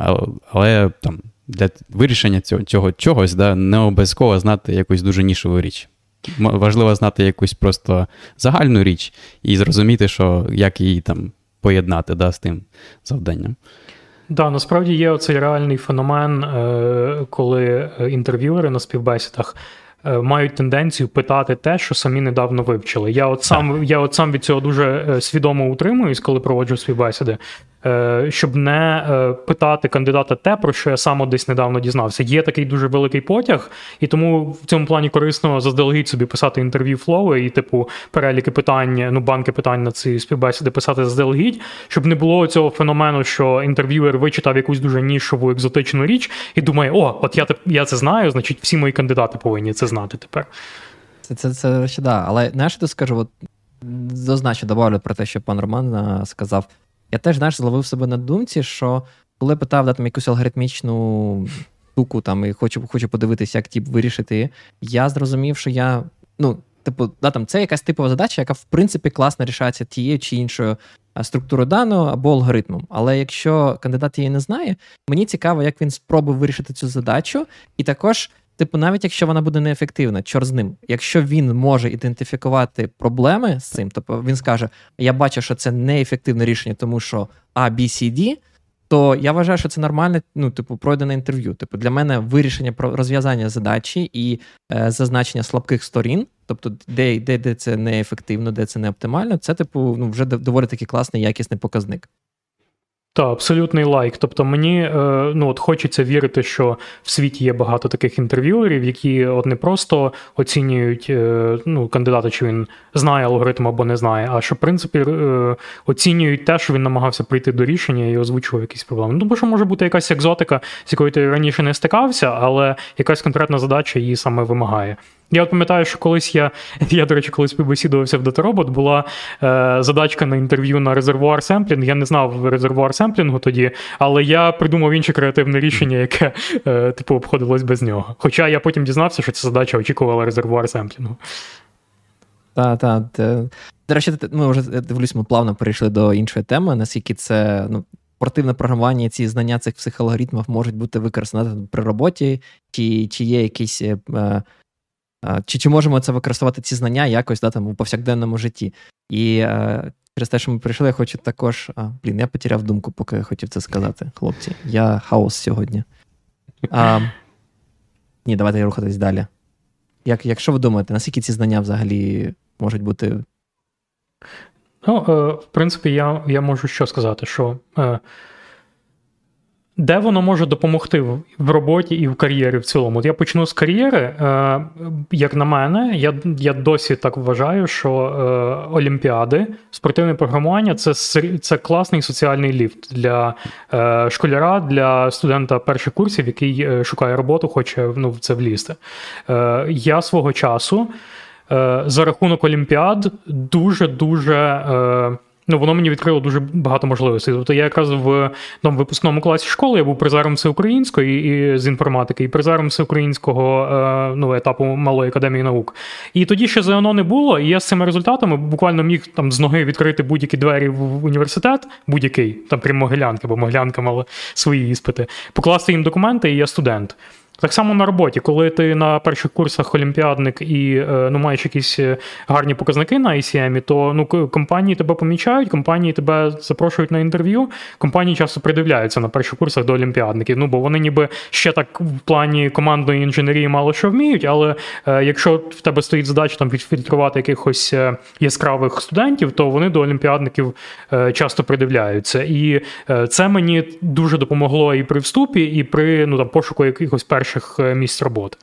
але там для вирішення цього цього чогось да, не обов'язково знати якусь дуже нішову річ. Важливо знати якусь просто загальну річ і зрозуміти, що як її там поєднати да, з тим завданням. Так, да, насправді є оцей реальний феномен, е, коли інтерв'юери на співбесідах е, мають тенденцію питати те, що самі недавно вивчили. Я от сам я от сам від цього дуже е, свідомо утримуюсь, коли проводжу співбесіди. Е, щоб не е, питати кандидата те, про що я сам десь недавно дізнався. Є такий дуже великий потяг, і тому в цьому плані корисно заздалегідь собі писати інтерв'ю флови і, типу, переліки питань, ну, банки питань на ці співбесіди писати заздалегідь, щоб не було цього феномену, що інтерв'юер вичитав якусь дуже нішову екзотичну річ і думає, о, от я я це знаю, значить, всі мої кандидати повинні це знати тепер. Це це, це ще да. Але знаєш, я скажу, от зазначу, добавлю про те, що пан Роман сказав я теж знаєш, зловив себе на думці, що коли питав да, там, якусь алгоритмічну штуку там, і хочу хочу подивитися, як тип вирішити, я зрозумів, що я. ну, Типу, да, там це якась типова задача, яка в принципі класно рішається тією чи іншою структурою даного або алгоритмом. Але якщо кандидат її не знає, мені цікаво, як він спробує вирішити цю задачу, і також Типу, навіть якщо вона буде неефективна, чор з ним, якщо він може ідентифікувати проблеми з цим, тобто він скаже: Я бачу, що це неефективне рішення, тому що A, B, C, D, то я вважаю, що це нормальне, ну, типу, пройдене інтерв'ю. Типу, для мене вирішення про розв'язання задачі і е, зазначення слабких сторін, тобто, де де, де це неефективно, де це не оптимально, це, типу, ну, вже доволі таки класний, якісний показник. Так, абсолютний лайк. Тобто мені е, ну от хочеться вірити, що в світі є багато таких інтерв'юерів, які от не просто оцінюють е, ну, кандидата, чи він знає алгоритм або не знає, а що в принципі е, оцінюють те, що він намагався прийти до рішення і озвучував якісь проблеми. Ну, тому що може бути якась екзотика, з якою ти раніше не стикався, але якась конкретна задача її саме вимагає. Я от пам'ятаю, що колись я, я, до речі, колись співбесідувався в Datarobot, була е, задачка на інтерв'ю на резервуар семплінг. Я не знав резервуар семплінгу тоді, але я придумав інше креативне рішення, яке е, типу обходилось без нього. Хоча я потім дізнався, що ця задача очікувала резервуар семплінгу. Так, так. До речі, ми вже дивлюсь, ми плавно перейшли до іншої теми, наскільки це ну, спортивне програмування, ці знання цих психоалгоритмів можуть бути використані при роботі, чи чи є якісь. Е, чи чи можемо це використовувати ці знання якось да, там, у повсякденному житті? І е, через те, що ми прийшли, я хочу також. А, Блін, я потеряв думку, поки я хотів це сказати, хлопці. Я хаос сьогодні. А, Ні, давайте рухатись далі. Як, Якщо ви думаєте, наскільки ці знання взагалі можуть бути? Ну, е, в принципі, я я можу що сказати, що. Е, де воно може допомогти в роботі і в кар'єрі в цілому? От Я почну з кар'єри. Е, як на мене, я я досі так вважаю, що е, олімпіади, спортивне програмування це це класний соціальний ліфт для е, школяра, для студента перших курсів, який шукає роботу, хоче ну, в це влізти. Я свого часу за рахунок олімпіад дуже дуже. Ну, воно мені відкрило дуже багато можливостей. Тобто я якраз в тому випускному класі школи я був призером всеукраїнської і з інформатики, і призером всеукраїнського е, ну, етапу малої академії наук. І тоді ще ЗНО не було, і я з цими результатами буквально міг там з ноги відкрити будь-які двері в університет, будь-який, там крім Могилянки, бо Могилянка мала свої іспити, покласти їм документи, і я студент. Так само на роботі, коли ти на перших курсах олімпіадник і е, ну, маєш якісь е, гарні показники на ICM, то ну, компанії тебе помічають, компанії тебе запрошують на інтерв'ю. Компанії часто придивляються на перших курсах до олімпіадників. Ну бо вони ніби ще так в плані командної інженерії мало що вміють, але е, якщо в тебе стоїть задача там відфільтрувати якихось яскравих студентів, то вони до олімпіадників часто придивляються. І це мені дуже допомогло і при вступі, і при ну там пошуку якихось перших перших е, місць роботи.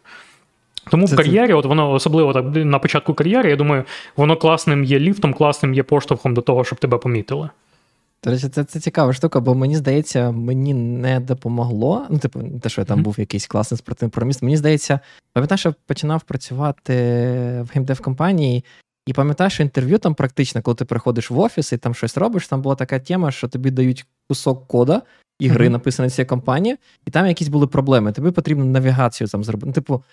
Тому це, в кар'єрі, от воно особливо так на початку кар'єри, я думаю, воно класним є ліфтом, класним є поштовхом до того, щоб тебе помітили. До речі, це це цікава штука, бо мені здається, мені не допомогло. Ну, типу, те, що я там mm-hmm. був якийсь класний спортивний програміст. Мені здається, пам'ятаєш, що починав працювати в gamedev компанії, і пам'ятаєш, інтерв'ю там практично, коли ти приходиш в офіс і там щось робиш, там була така тема, що тобі дають кусок кода, ігри, mm-hmm. написані цією компанією, і там якісь були проблеми. Тобі потрібно навігацію там зробити. Ну, типу,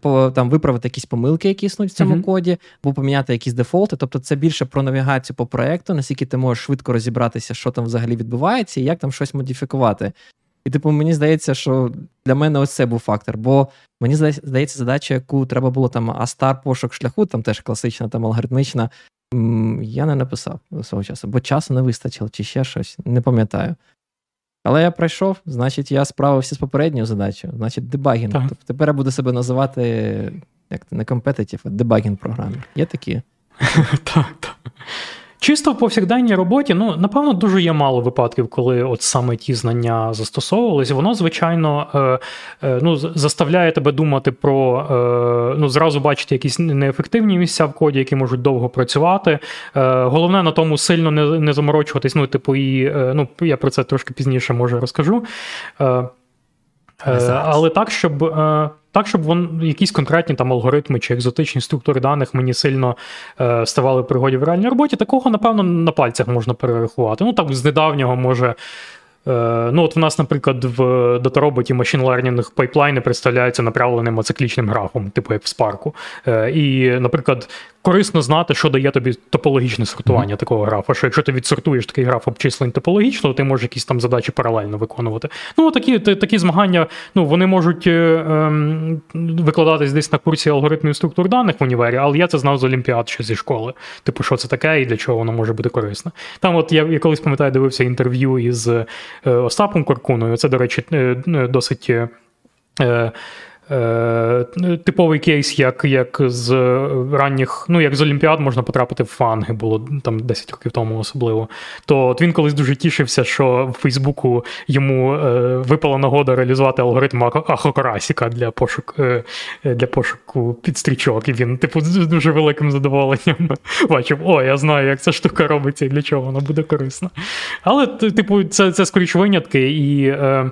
по, там виправити якісь помилки, які існують в цьому mm-hmm. коді, або поміняти якісь дефолти. Тобто, це більше про навігацію по проекту, наскільки ти можеш швидко розібратися, що там взагалі відбувається, і як там щось модифікувати. І, типу, мені здається, що для мене ось це був фактор. Бо мені здається, задача, яку треба було там Астар пошук шляху, там теж класична, там алгоритмічна. Я не написав свого часу, бо часу не вистачило, чи ще щось, не пам'ятаю. Але я пройшов, значить, я справився з попередньою задачею, значить, дебагінг. Тобто тепер я буду себе називати як не компетитів, а дебагінг програмі. Є такі? Так, так. Чисто в повсякденній роботі, ну, напевно, дуже є мало випадків, коли от саме ті знання застосовувались. Воно, звичайно, е, е, ну, заставляє тебе думати про е, ну, зразу бачити якісь неефективні місця в коді, які можуть довго працювати. Е, головне на тому сильно не не заморочуватись. Ну, типу, і е, ну, я про це трошки пізніше може розкажу. Е, але так, щоб так, щоб вон, якісь конкретні там алгоритми чи екзотичні структури даних мені сильно е, ставали в пригоді в реальній роботі, такого, напевно, на пальцях можна перерахувати. Ну, так, з недавнього може ну, от в нас, наприклад, в датароботі машин лернінг пайплайни представляються направленим ациклічним графом, типу як в спарку. Е, і, наприклад, корисно знати, що дає тобі топологічне сортування mm-hmm. такого графа. Що якщо ти відсортуєш такий граф обчислень топологічно, то ти можеш якісь там задачі паралельно виконувати. Ну, такі такі змагання ну, вони можуть е, ем, викладатись десь на курсі алгоритмів структур даних в універі, але я це знав з Олімпіад ще зі школи. Типу, що це таке і для чого воно може бути корисно. Там, от я, я колись пам'ятаю, дивився інтерв'ю із. Е, Остапом Коркуною. Це, до речі, е, досить. Е, Е, типовий кейс, як як з ранніх, ну як з Олімпіад можна потрапити в фанги, було там 10 років тому особливо. То от він колись дуже тішився, що в Фейсбуку йому е, випала нагода реалізувати алгоритм Ахокарасіка для пошук, е, для пошуку підстрічок. І він, типу, з дуже великим задоволенням бачив: о, я знаю, як ця штука робиться і для чого вона буде корисна. Але, типу, це це скоріш винятки, і е,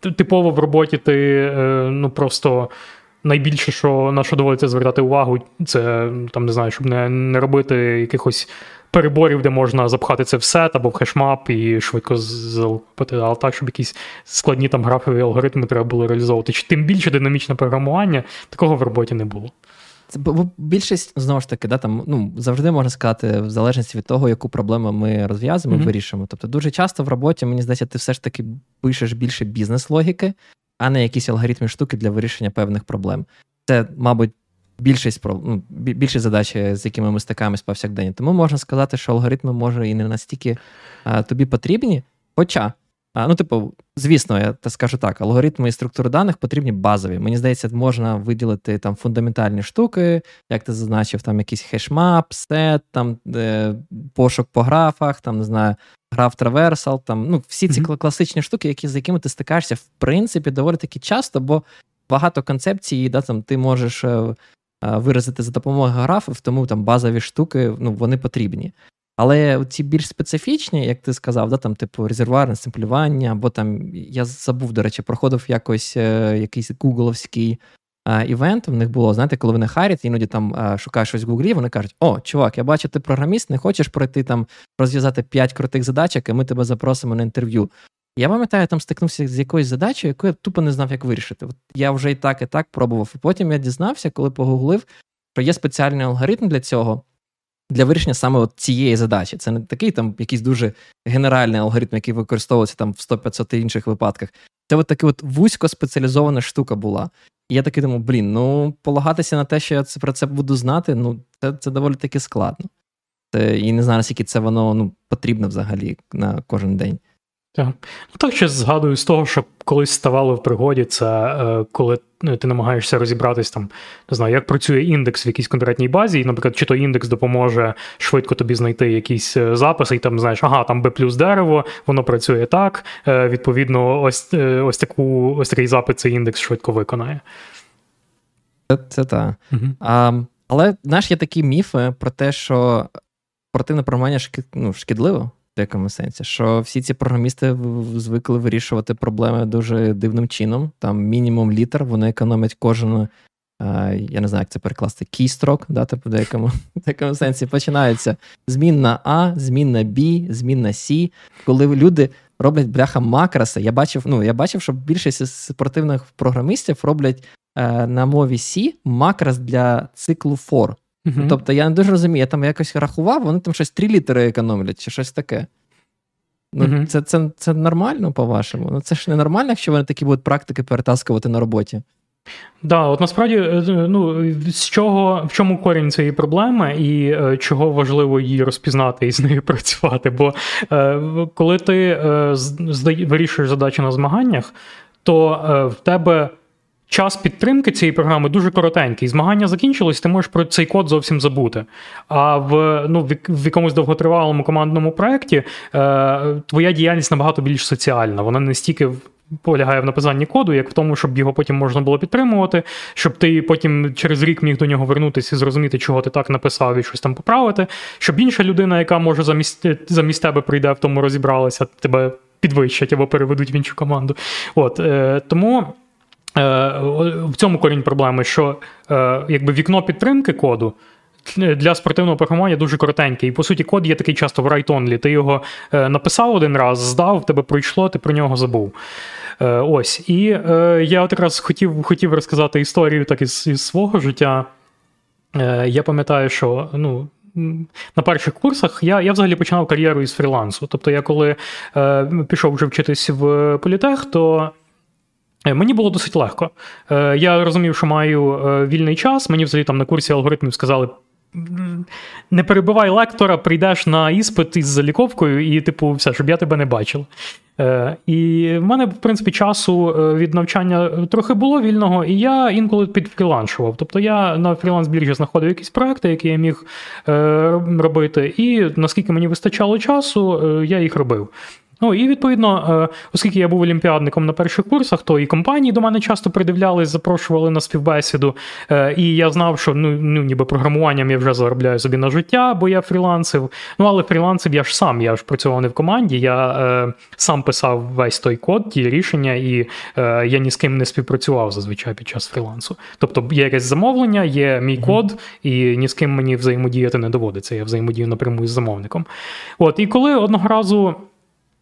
типово в роботі ти е, ну просто. Найбільше, що на що доводиться звертати увагу, це там не знаю, щоб не не робити якихось переборів, де можна запхати це в сет або в хешмап і швидко залупити, але так, щоб якісь складні там графові алгоритми треба було реалізовувати. Чи тим більше динамічне програмування, такого в роботі не було. Це бо більшість знову ж таки, да, там ну завжди можна сказати, в залежності від того, яку проблему ми розв'язуємо, mm-hmm. вирішимо. Тобто, дуже часто в роботі, мені здається, ти все ж таки пишеш більше бізнес-логіки, а не якісь алгоритмі штуки для вирішення певних проблем. Це, мабуть, більшість ну, більшість задач, з якими ми стикаємось повсякденні. Тому можна сказати, що алгоритми може і не настільки а, тобі потрібні. Хоча а, Ну, типу, звісно, я скажу так: алгоритми і структури даних потрібні базові. Мені здається, можна виділити там фундаментальні штуки, як ти зазначив, там якийсь хешмап, сет, там е, пошук по графах, там не знаю, грав Traversal, там, ну, всі ці mm-hmm. класичні штуки, які, з якими ти стикаєшся, в принципі, доволі таки часто, бо багато концепцій, да, там, ти можеш е, виразити за допомогою графів, тому там базові штуки ну, вони потрібні. Але ці більш специфічні, як ти сказав, да, там, типу, резервуарне семплювання, або там, я забув, до речі, проходив якось е, якийсь гугловський е, івент. В них було, знаєте, коли вони харять, іноді там е, шукаєш щось в Гуглі, вони кажуть: О, чувак, я бачу, ти програміст, не хочеш пройти там, розв'язати 5 крутих задачок, і ми тебе запросимо на інтерв'ю. Я пам'ятаю, там стикнувся з якоюсь задачею, яку я тупо не знав, як вирішити. От Я вже і так, і так пробував. І потім я дізнався, коли погуглив, що є спеціальний алгоритм для цього, для вирішення саме от цієї задачі. Це не такий там якийсь дуже генеральний алгоритм, який використовується там в 100-500 інших випадках. Це от така от вузько спеціалізована штука була. І я такий думаю, блін, ну полагатися на те, що я це, про це буду знати, ну це це доволі таки складно. Це, І не знаю, наскільки це воно ну, потрібно взагалі на кожен день. Так. Ну, так ще згадую з того, що колись ставало в пригоді, це е, коли ну, ти намагаєшся розібратись там, не знаю, як працює індекс в якійсь конкретній базі, і, наприклад, чи то індекс допоможе швидко тобі знайти якісь е, записи, і там знаєш, ага, там B плюс дерево, воно працює так. Е, відповідно, ось е, ось таку ось такий запит цей індекс швидко виконає. Це це так. Угу. А, Але знаєш, є такі міфи про те, що спортивне програмування шкід, ну, шкідливо в якому сенсі, що всі ці програмісти звикли вирішувати проблеми дуже дивним чином. Там мінімум літер, вони економять кожен. Я не знаю, як це перекласти, кейстрок, да, типу, в деякому деякому сенсі починається змін на А, змін на B, змін на C. Коли люди роблять бляха макроси, я бачив, ну, я бачив, що більшість спортивних програмістів роблять е, на мові C макрос для циклу for. Uh-huh. Тобто я не дуже розумію, я там якось рахував, вони там щось три літери економлять, чи щось таке. Ну, uh-huh. Це це, це нормально, по-вашому? Ну, Це ж не нормально, якщо вони такі будуть практики перетаскувати на роботі. Так, да, от насправді, е, ну, з чого, в чому корінь цієї проблеми, і е, чого важливо її розпізнати і з нею працювати? Бо е, коли ти е, вирішуєш задачі на змаганнях, то е, в тебе час підтримки цієї програми дуже коротенький. Змагання закінчилось, ти можеш про цей код зовсім забути. А в ну, в якомусь довготривалому командному проєкті е, твоя діяльність набагато більш соціальна. Вона не стільки полягає в написанні коду, як в тому, щоб його потім можна було підтримувати, щоб ти потім через рік міг до нього вернутися і зрозуміти, чого ти так написав і щось там поправити. Щоб інша людина, яка може замість замість тебе прийде в тому розібралася, тебе підвищать або переведуть в іншу команду. От е, Тому. Е, в цьому корінь проблеми, що е, якби вікно підтримки коду. Для спортивного програмування дуже коротеньке. І, по суті, код є такий часто в write-only. Ти його е, написав один раз, здав, в тебе пройшло, ти про нього забув. Ось. І я от якраз хотів хотів розказати історію так із, із свого життя. Я пам'ятаю, що ну, на перших курсах я я взагалі починав кар'єру із фрілансу. Тобто, я коли пішов вже вчитись в політех, то Е, мені було досить легко. Е, я розумів, що маю е, вільний час. Мені взагалі там на курсі алгоритмів сказали. Не перебивай лектора, прийдеш на іспит із заліковкою, і, типу, все, щоб я тебе не бачив. І в мене, в принципі, часу від навчання трохи було вільного, і я інколи підфріланшував. Тобто я на фріланс-біржі знаходив якісь проекти, які я міг робити, і наскільки мені вистачало часу, я їх робив. Ну і відповідно, е, оскільки я був олімпіадником на перших курсах, то і компанії до мене часто придивлялись, запрошували на співбесіду. Е, і я знав, що ну, ну ніби програмуванням я вже заробляю собі на життя, бо я фрілансив. Ну але фрілансив я ж сам, я ж працював не в команді. Я е, сам писав весь той код, ті рішення, і е, я ні з ким не співпрацював зазвичай під час фрілансу. Тобто є якесь замовлення, є мій код, і ні з ким мені взаємодіяти не доводиться. Я взаємодію напряму з замовником. От і коли одного разу.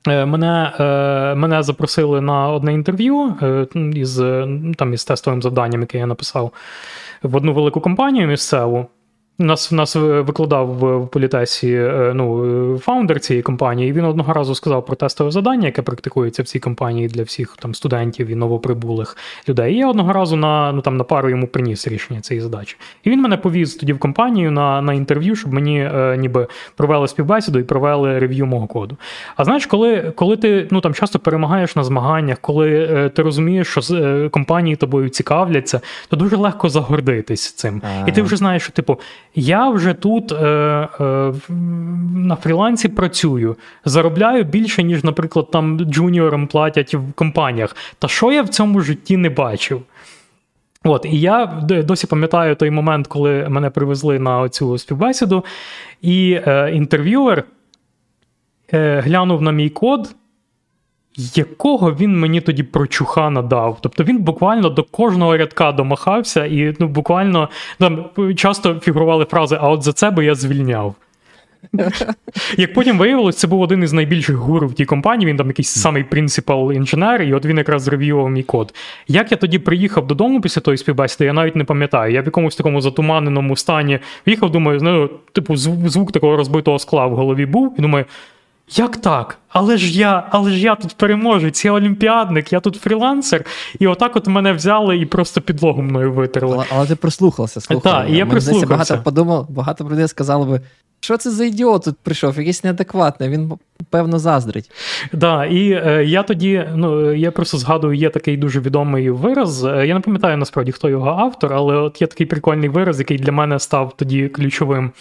Е, мене е, мене запросили на одне інтерв'ю е, із там із тестовим завданням, яке я написав в одну велику компанію місцеву. Нас нас викладав в політесі е, ну, фаундер цієї компанії, і він одного разу сказав про тестове завдання, яке практикується в цій компанії для всіх там студентів і новоприбулих людей. І я одного разу на ну, там, на пару йому приніс рішення цієї задачі. І він мене повіз тоді в компанію на на інтерв'ю, щоб мені е, ніби провели співбесіду і провели рев'ю мого коду. А знаєш, коли коли ти ну, там часто перемагаєш на змаганнях, коли е, ти розумієш, що е, компанії тобою цікавляться, то дуже легко загордитись цим. А-а-а. І ти вже знаєш, що типу Я вже тут е, е, на фрілансі працюю, заробляю більше, ніж, наприклад, там джуніорам платять в компаніях. Та що я в цьому житті не бачив? От, І я досі пам'ятаю той момент, коли мене привезли на цю співбесіду, і е, інтерв'юер е, глянув на мій код якого він мені тоді прочуха надав. Тобто він буквально до кожного рядка домахався, і ну, буквально там часто фігурували фрази, а от за це би я звільняв. Як потім виявилось, це був один із найбільших гуру в тій компанії, він там якийсь самий принципал інженер, і от він якраз зрев'ював мій код. Як я тоді приїхав додому після тої співбесіди, я навіть не пам'ятаю. Я в якомусь такому затуманеному стані їхав, думаю, ну, типу, звук такого розбитого скла в голові був, і думаю. Як так? Але ж я але ж я тут переможець, я олімпіадник, я тут фрілансер. І отак от мене взяли і просто підлогу мною витерли. Але, але ти прислухався, слухай. Так, я прислухався. Багато подумав, багато людей сказали би, що це за ідіот тут прийшов, якийсь неадекватний, він, певно, заздрить. Так, да, і е, я тоді, ну, я просто згадую, є такий дуже відомий вираз. Е, я не пам'ятаю насправді, хто його автор, але от є такий прикольний вираз, який для мене став тоді ключовим.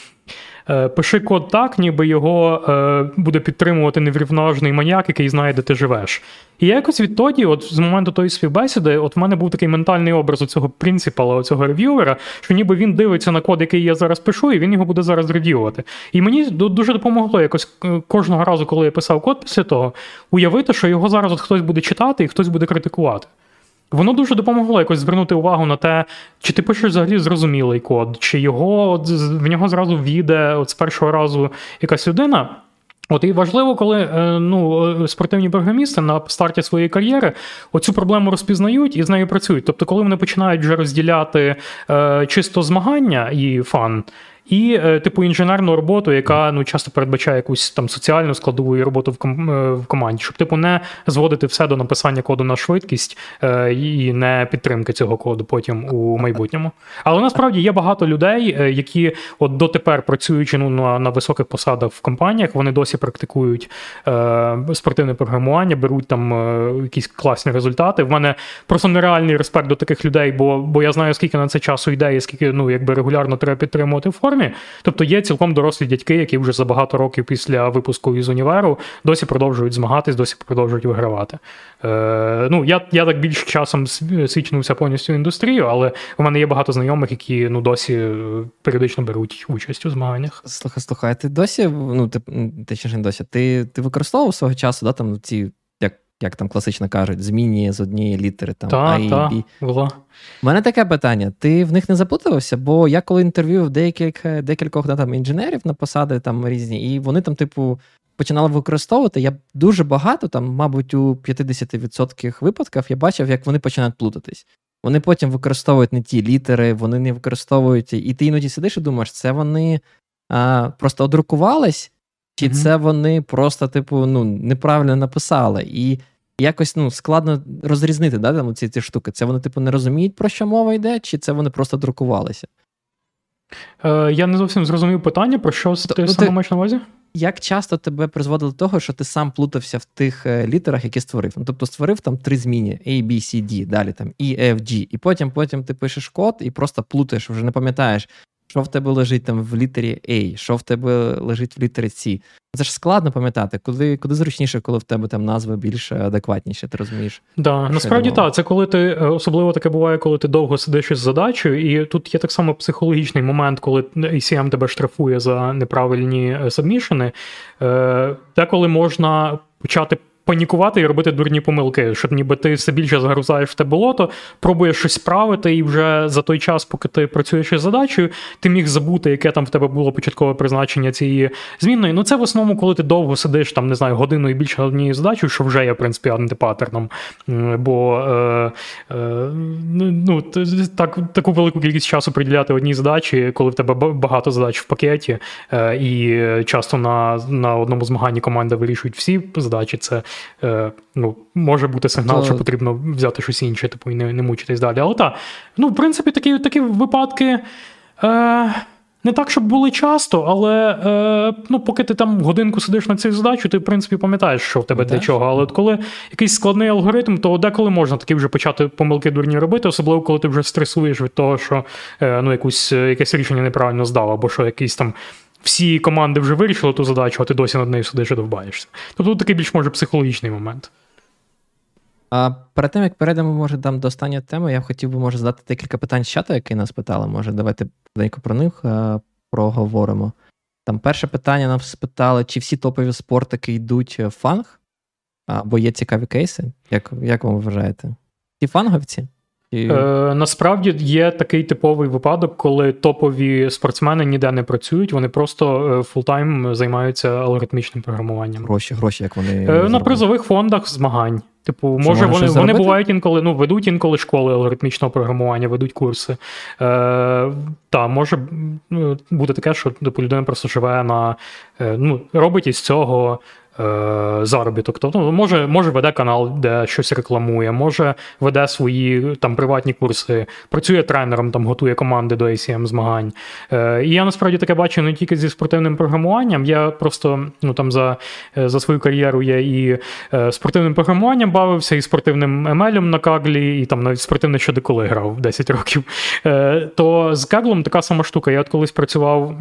Е, пиши код так, ніби його е, буде підтримувати неврівножний маньяк, який знає, де ти живеш. І я якось відтоді, от з моменту тої співбесіди, от в мене був такий ментальний образ у цього принципала, цього рев'ювера, що ніби він дивиться на код, який я зараз пишу, і він його буде зараз рев'ювати. І мені дуже допомогло якось е, кожного разу, коли я писав код після того, уявити, що його зараз от хтось буде читати і хтось буде критикувати. Воно дуже допомогло якось звернути увагу на те, чи ти пишеш взагалі зрозумілий код, чи його в нього зразу війде от з першого разу якась людина. От і важливо, коли е, ну, е, спортивні програмісти на старті своєї кар'єри оцю проблему розпізнають і з нею працюють. Тобто, коли вони починають вже розділяти е, чисто змагання і фан, і е, типу інженерну роботу, яка ну часто передбачає якусь там соціальну складову роботу в ком- е, в команді, щоб типу не зводити все до написання коду на швидкість е, і не підтримки цього коду потім у майбутньому. Але насправді є багато людей, які от дотепер працюючи ну, на на високих посадах в компаніях, вони досі практикують е, спортивне програмування, беруть там е, якісь класні результати. В мене просто нереальний респект до таких людей, бо бо я знаю, скільки на це часу йде, і скільки ну якби регулярно треба підтримувати в формі. Тобто є цілком дорослі дятьки, які вже за багато років після випуску із універу досі продовжують змагатись, досі продовжують вигравати. Е, Ну, Я я так більш часом свідчнувся повністю в індустрію, але у мене є багато знайомих, які ну, досі е, періодично беруть участь у змаганнях. Слухай, слухай, ти досі, ну ти ще не досі, ти ти використовував свого часу да, там ці як там класично кажуть, змінює з однієї літери там та, і та, Б. Було. У мене таке питання: ти в них не запутувався? Бо я коли інтерв'ю деяких, декількох да, там, інженерів на посади там різні, і вони там, типу, починали використовувати. Я дуже багато, там, мабуть, у 50% випадків я бачив, як вони починають плутатись. Вони потім використовують не ті літери, вони не використовують. І ти іноді сидиш і думаєш, це вони а, просто одрукувались. Чи mm-hmm. це вони просто, типу, ну, неправильно написали, і якось ну, складно розрізнити да, там, ці ці штуки. Це вони, типу, не розуміють, про що мова йде, чи це вони просто друкувалися? Е, Я не зовсім зрозумів питання, про що ти ну, саме маєш на увазі? Як часто тебе призводило до того, що ти сам плутався в тих е, літерах, які створив? Ну, Тобто створив там три зміни: A, B, C, D, далі там E, F, G, і потім потім ти пишеш код і просто плутаєш, вже не пам'ятаєш, що в тебе лежить там в літері A, що в тебе лежить в літері C. Це ж складно пам'ятати, куди куди зручніше, коли в тебе там назви більш адекватніші, ти розумієш? Да, Насправді так, це коли ти е, особливо таке буває, коли ти довго сидиш із задачею, і тут є так само психологічний момент, коли ACM тебе штрафує за неправильні сабмішени, е, деколи можна почати панікувати і робити дурні помилки, щоб ніби ти все більше загрузаєш в те болото, пробуєш щось справити, і вже за той час, поки ти працюєш із задачею, ти міг забути, яке там в тебе було початкове призначення цієї змінної. Ну це в основному, коли ти довго сидиш, там не знаю, годину і більше однією задачею, що вже є в принципі антипатерном. Бо е, е, ну, так, таку велику кількість часу приділяти одній задачі, коли в тебе багато задач в пакеті, е, і часто на, на одному змаганні команда вирішують всі задачі. Це е, ну, може бути сигнал, То... що потрібно взяти щось інше, типу, і не не мучитись далі. Але так, ну, в принципі, такі такі випадки. Е, не так, щоб були часто, але е, ну, поки ти там годинку сидиш на цю задачу, ти в принципі пам'ятаєш, що в тебе для чого. Але от коли якийсь складний алгоритм, то деколи можна таки вже почати помилки дурні робити, особливо коли ти вже стресуєш від того, що е, ну, якусь, е, якесь рішення неправильно здав, або що якийсь там. Всі команди вже вирішили ту задачу, а ти досі над нею сидиш і довбаєшся. Тобто тут такий більш може психологічний момент. А перед тим, як перейдемо, може, там до останньої теми, я хотів би, може, задати декілька питань з чату, які нас питали. Може, давайте денько про них а, е, проговоримо. Там перше питання нам спитали, чи всі топові спортики йдуть в FAANG, або є цікаві кейси. Як як вам вважаєте? Ті FAANG овці? І... Е, Насправді є такий типовий випадок, коли топові спортсмени ніде не працюють, вони просто full-time займаються алгоритмічним програмуванням. Гроші, гроші, як вони е, на призових фондах змагань. Типу, може, вони вони бувають інколи, ну, ведуть інколи школи алгоритмічного програмування, ведуть курси. Е, Та, може ну, бути таке, що типу, людина просто живе на е, ну, робить із цього Е, заробіток. Тобто, може, може веде канал, де щось рекламує, може веде свої там приватні курси, працює тренером, там готує команди до ACM змагань. Е, І я насправді таке бачу не тільки зі спортивним програмуванням. Я просто ну там за е, за свою кар'єру я і е, спортивним програмуванням бавився, і спортивним ML на каглі, і там навіть спортивне щодеколи грав 10 років. Е, То з каглом така сама штука. Я от колись працював.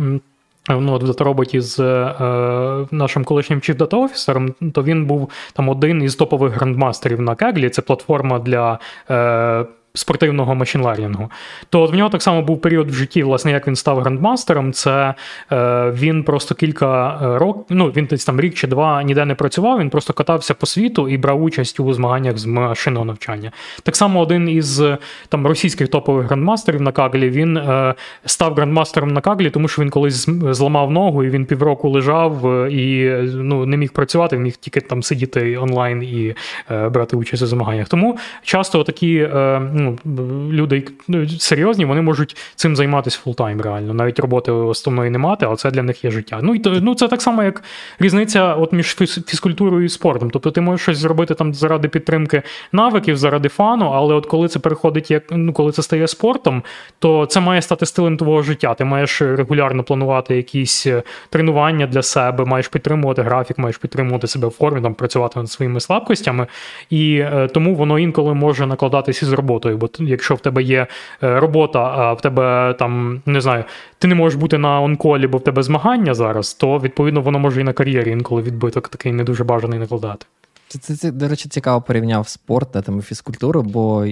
Ну, от в датароботі з е, нашим колишнім чіфдата офісером, то він був там один із топових грандмастерів на Кеглі. Це платформа для. Е, спортивного машинлернінгу. То от в нього так само був період в житті, власне, як він став грандмастером. Це е, він просто кілька е, років, ну він десь там рік чи два ніде не працював. Він просто катався по світу і брав участь у змаганнях з машинного навчання. Так само один із там російських топових grandmaster'ів на Kaggle він е, став grandmaster'ом на Kaggle, тому що він колись зламав ногу і він півроку лежав е, і ну, не міг працювати, міг тільки там сидіти онлайн і е, брати участь у змаганнях. Тому часто такі. Е, ну, люди ну, серйозні, вони можуть цим займатися full-time реально. Навіть роботи основної не мати, але це для них є життя. Ну і ну, це так само, як різниця от між фізкультурою і спортом. Тобто ти можеш щось зробити там заради підтримки навиків, заради фану, але от коли це переходить, як ну коли це стає спортом, то це має стати стилем твого життя. Ти маєш регулярно планувати якісь е, тренування для себе, маєш підтримувати графік, маєш підтримувати себе в формі, там працювати над своїми слабкостями, і е, тому воно інколи може накладатися із роботою. Бо якщо в тебе є е, робота, а в тебе там не знаю, ти не можеш бути на онколі, бо в тебе змагання зараз, то відповідно воно може і на кар'єрі інколи відбиток такий не дуже бажаний накладати. Це, це, це, до речі, цікаво порівняв спорт та там, фізкультуру, бо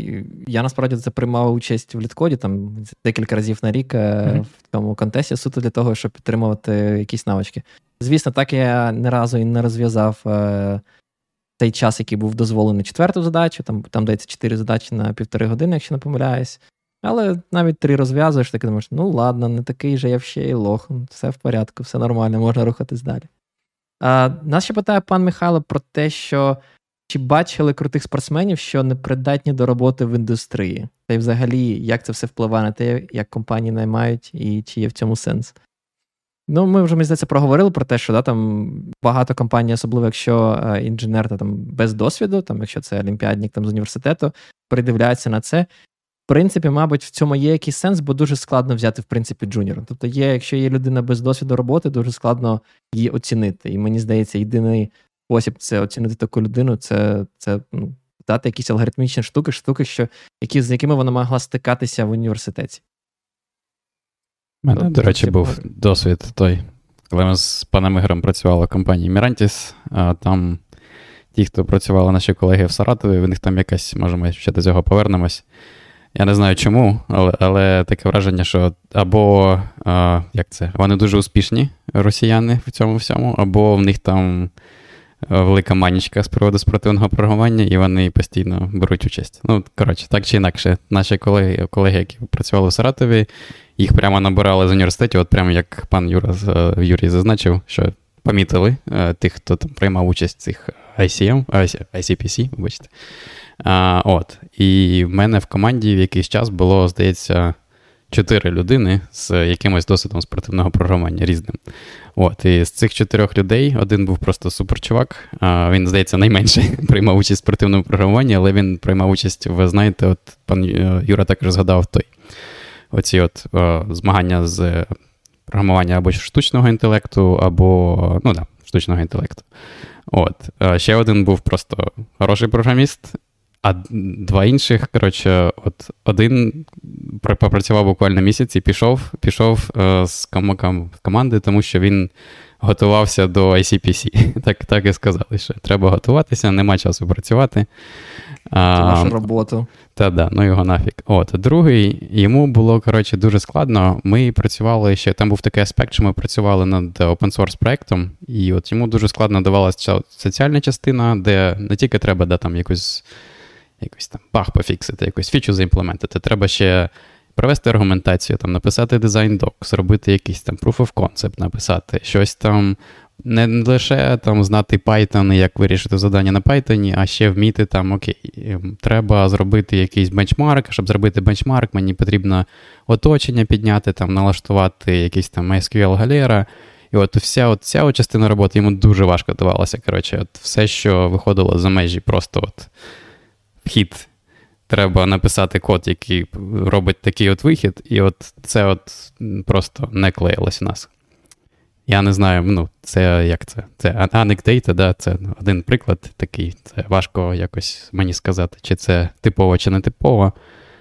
я насправді це приймав участь в літкоді там декілька разів на рік mm-hmm. в цьому контесті суто для того, щоб підтримувати якісь навички. Звісно, так я не разу і не розв'язав е, той час, який був дозволений четверту задачу, там там дається чотири задачі на півтори години, якщо не помиляюсь. Але навіть три розв'язуєш, так думаєш, ну ладно, не такий же я ще й лох, все в порядку, все нормально, можна рухатись далі. А, Нас ще питає пан Михайло про те, що чи бачили крутих спортсменів, що не придатні до роботи в індустрії? Та й взагалі, як це все впливає на те, як компанії наймають, і чи є в цьому сенс? Ну, ми вже мені здається, проговорили про те, що да, там багато компаній, особливо якщо е, інженер та, там без досвіду, там, якщо це олімпіадник там, з університету, придивляється на це. В принципі, мабуть, в цьому є якийсь сенс, бо дуже складно взяти, в принципі, джуніора. Тобто, є, якщо є людина без досвіду роботи, дуже складно її оцінити. І мені здається, єдиний спосіб це оцінити таку людину, це це ну, дати якісь алгоритмічні штуки, штуки, що, які, з якими вона могла стикатися в університеті. У мене, до речі, був досвід той, коли ми з паном Ігорем працювали в компанії Mirantis, а там ті, хто працювали наші колеги в Саратові, в них там якась, може, ми ще до цього повернемось. Я не знаю чому, але але таке враження, що або а, як це, вони дуже успішні, росіяни в цьому всьому, або в них там велика манічка з приводу спортивного програмування, і вони постійно беруть участь. Ну, коротше, так чи інакше, наші колеги, колеги, які працювали в Саратові, їх прямо набирали з університетів, от прямо як пан Юра е, Юрій зазначив, що помітили е, тих, хто там приймав участь в цих ICM, ICPC, вибачте. А, от. І в мене в команді в якийсь час було, здається, чотири людини з якимось досвідом спортивного програмування різним. От, І з цих чотирьох людей один був просто суперчувак. А, Він, здається, найменше приймав участь в спортивному програмуванні, але він приймав участь, ви знаєте, от пан Юра також згадав той. Оці от о, змагання з програмування або штучного інтелекту, або ну да, штучного інтелекту. От. Ще один був просто хороший програміст, а два інших, коротше, от один попрацював буквально місяць і пішов пішов е, з ком- команди, тому що він готувався до ICPC. Так так і сказали, що треба готуватися, нема часу працювати. Це вашу роботу. Та да, ну його нафіг. От, другий, йому було коротше, дуже складно. Ми працювали ще, там був такий аспект, що ми працювали над open source проектом, і от йому дуже складно давалася соціальна частина, де не тільки треба да, там якусь якийсь там баг пофіксити, якусь фічу заімплементити. Треба ще провести аргументацію, там, написати дизайн док, зробити якийсь там proof of concept, написати, щось там. Не лише там знати Python як вирішити завдання на Python, а ще вміти там, окей, ем, треба зробити якийсь бенчмарк. Щоб зробити бенчмарк, мені потрібно оточення підняти, там, налаштувати якийсь там SQL галера. І от вся от ця от частина роботи йому дуже важко давалася. Коротше, от все, що виходило за межі, просто от вхід. Треба написати код, який робить такий от вихід, і от це от просто не клеїлось у нас. Я не знаю, ну, це як це? Це анекдейта, да, це один приклад такий. Це важко якось мені сказати, чи це типово, чи не типово,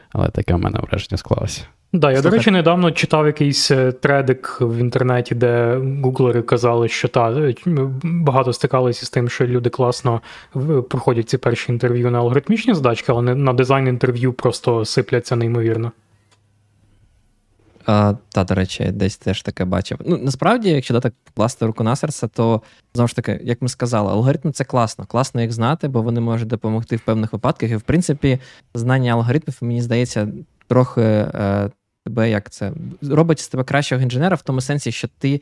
але таке в мене враження склалося. Да, я, Слухай. до речі, недавно читав якийсь е, тредик в інтернеті, де гуглери казали, що та е, багато стикалися з тим, що люди класно проходять ці перші інтерв'ю на алгоритмічні задачки, але на дизайн інтерв'ю просто сипляться неймовірно. А, Та, до речі, десь теж таке бачив. Ну, насправді, якщо так покласти руку на серце, то знову ж таки, як ми сказали, алгоритми це класно. Класно їх знати, бо вони можуть допомогти в певних випадках. І в принципі, знання алгоритмів, мені здається, трохи е, тебе як це робить з тебе кращого інженера в тому сенсі, що ти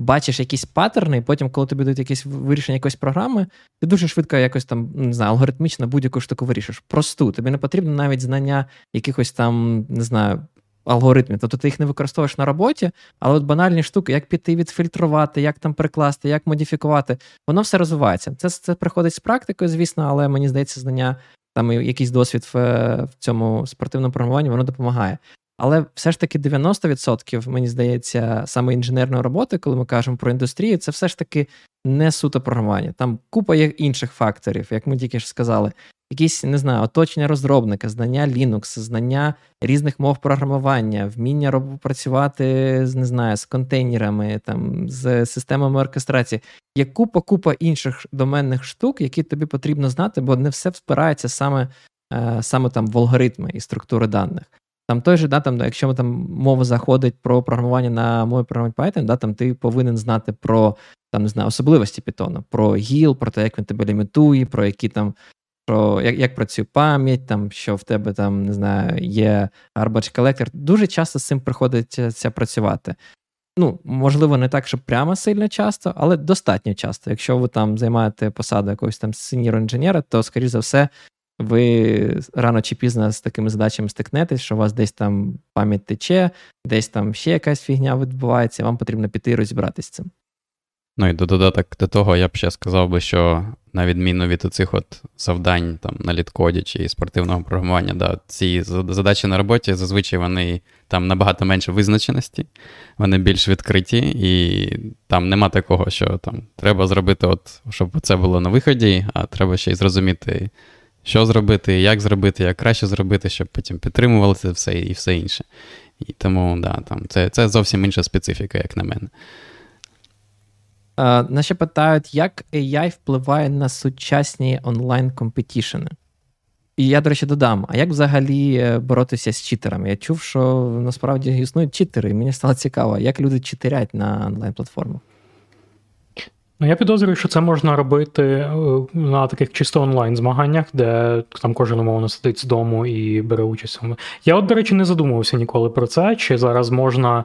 бачиш якісь паттерни, і потім, коли тобі дають якісь вирішення якоїсь програми, ти дуже швидко якось там не знаю, алгоритмічно будь-яку штуку вирішиш. Просту. Тобі не потрібно навіть знання якихось там, не знаю. Алгоритмів, тобто ти їх не використовуєш на роботі, але от банальні штуки, як піти відфільтрувати, як там прикласти, як модифікувати, воно все розвивається. Це це приходить з практикою, звісно, але мені здається, знання, там якийсь досвід в, в цьому спортивному програмуванні, воно допомагає. Але все ж таки 90%, мені здається, саме інженерної роботи, коли ми кажемо про індустрію, це все ж таки не суто програмування. Там купа є інших факторів, як ми тільки ж сказали. Якісь, не знаю, оточення розробника, знання Linux, знання різних мов програмування, вміння працювати з не знаю, з контейнерами, там, з системами оркестрації. Є купа-купа інших доменних штук, які тобі потрібно знати, бо не все спирається саме е, саме там в алгоритми і структури даних. Там той же, да, там, якщо там мова заходить про програмування на мові програмування Python, да, там ти повинен знати про там, не знаю, особливості Python, про GIL, про те, як він тебе лімітує, про які там. Про як як працює пам'ять, там що в тебе там не знаю, є garbage collector. Дуже часто з цим приходиться працювати. Ну, можливо, не так, щоб прямо сильно часто, але достатньо часто. Якщо ви там займаєте посаду якогось там сеньор інженера, то, скоріш за все, ви рано чи пізно з такими задачами стикнетесь, що у вас десь там пам'ять тече, десь там ще якась фігня відбувається, вам потрібно піти і розібратися з цим. Ну і до додаток до того, я б ще сказав би, що на відміну від оцих от завдань там на літкоді чи спортивного програмування, да, ці задачі на роботі зазвичай вони там набагато менше визначеності, вони більш відкриті, і там нема такого, що там треба зробити, от, щоб це було на виході, а треба ще й зрозуміти що зробити, як зробити, як краще зробити, щоб потім підтримували все і все інше. І тому, да, там, це це зовсім інша специфіка, як на мене. Uh, наші питають, як AI впливає на сучасні онлайн-компетішени? І я, до речі, додам: а як взагалі е, боротися з читерами? Я чув, що насправді існують читери, і мені стало цікаво, як люди читерять на онлайн-платформах. Ну, я підозрюю, що це можна робити е, на таких чисто онлайн-змаганнях, де там кожен умовно сидить з дому і бере участь. Я, от, до речі, не задумувався ніколи про це, чи зараз можна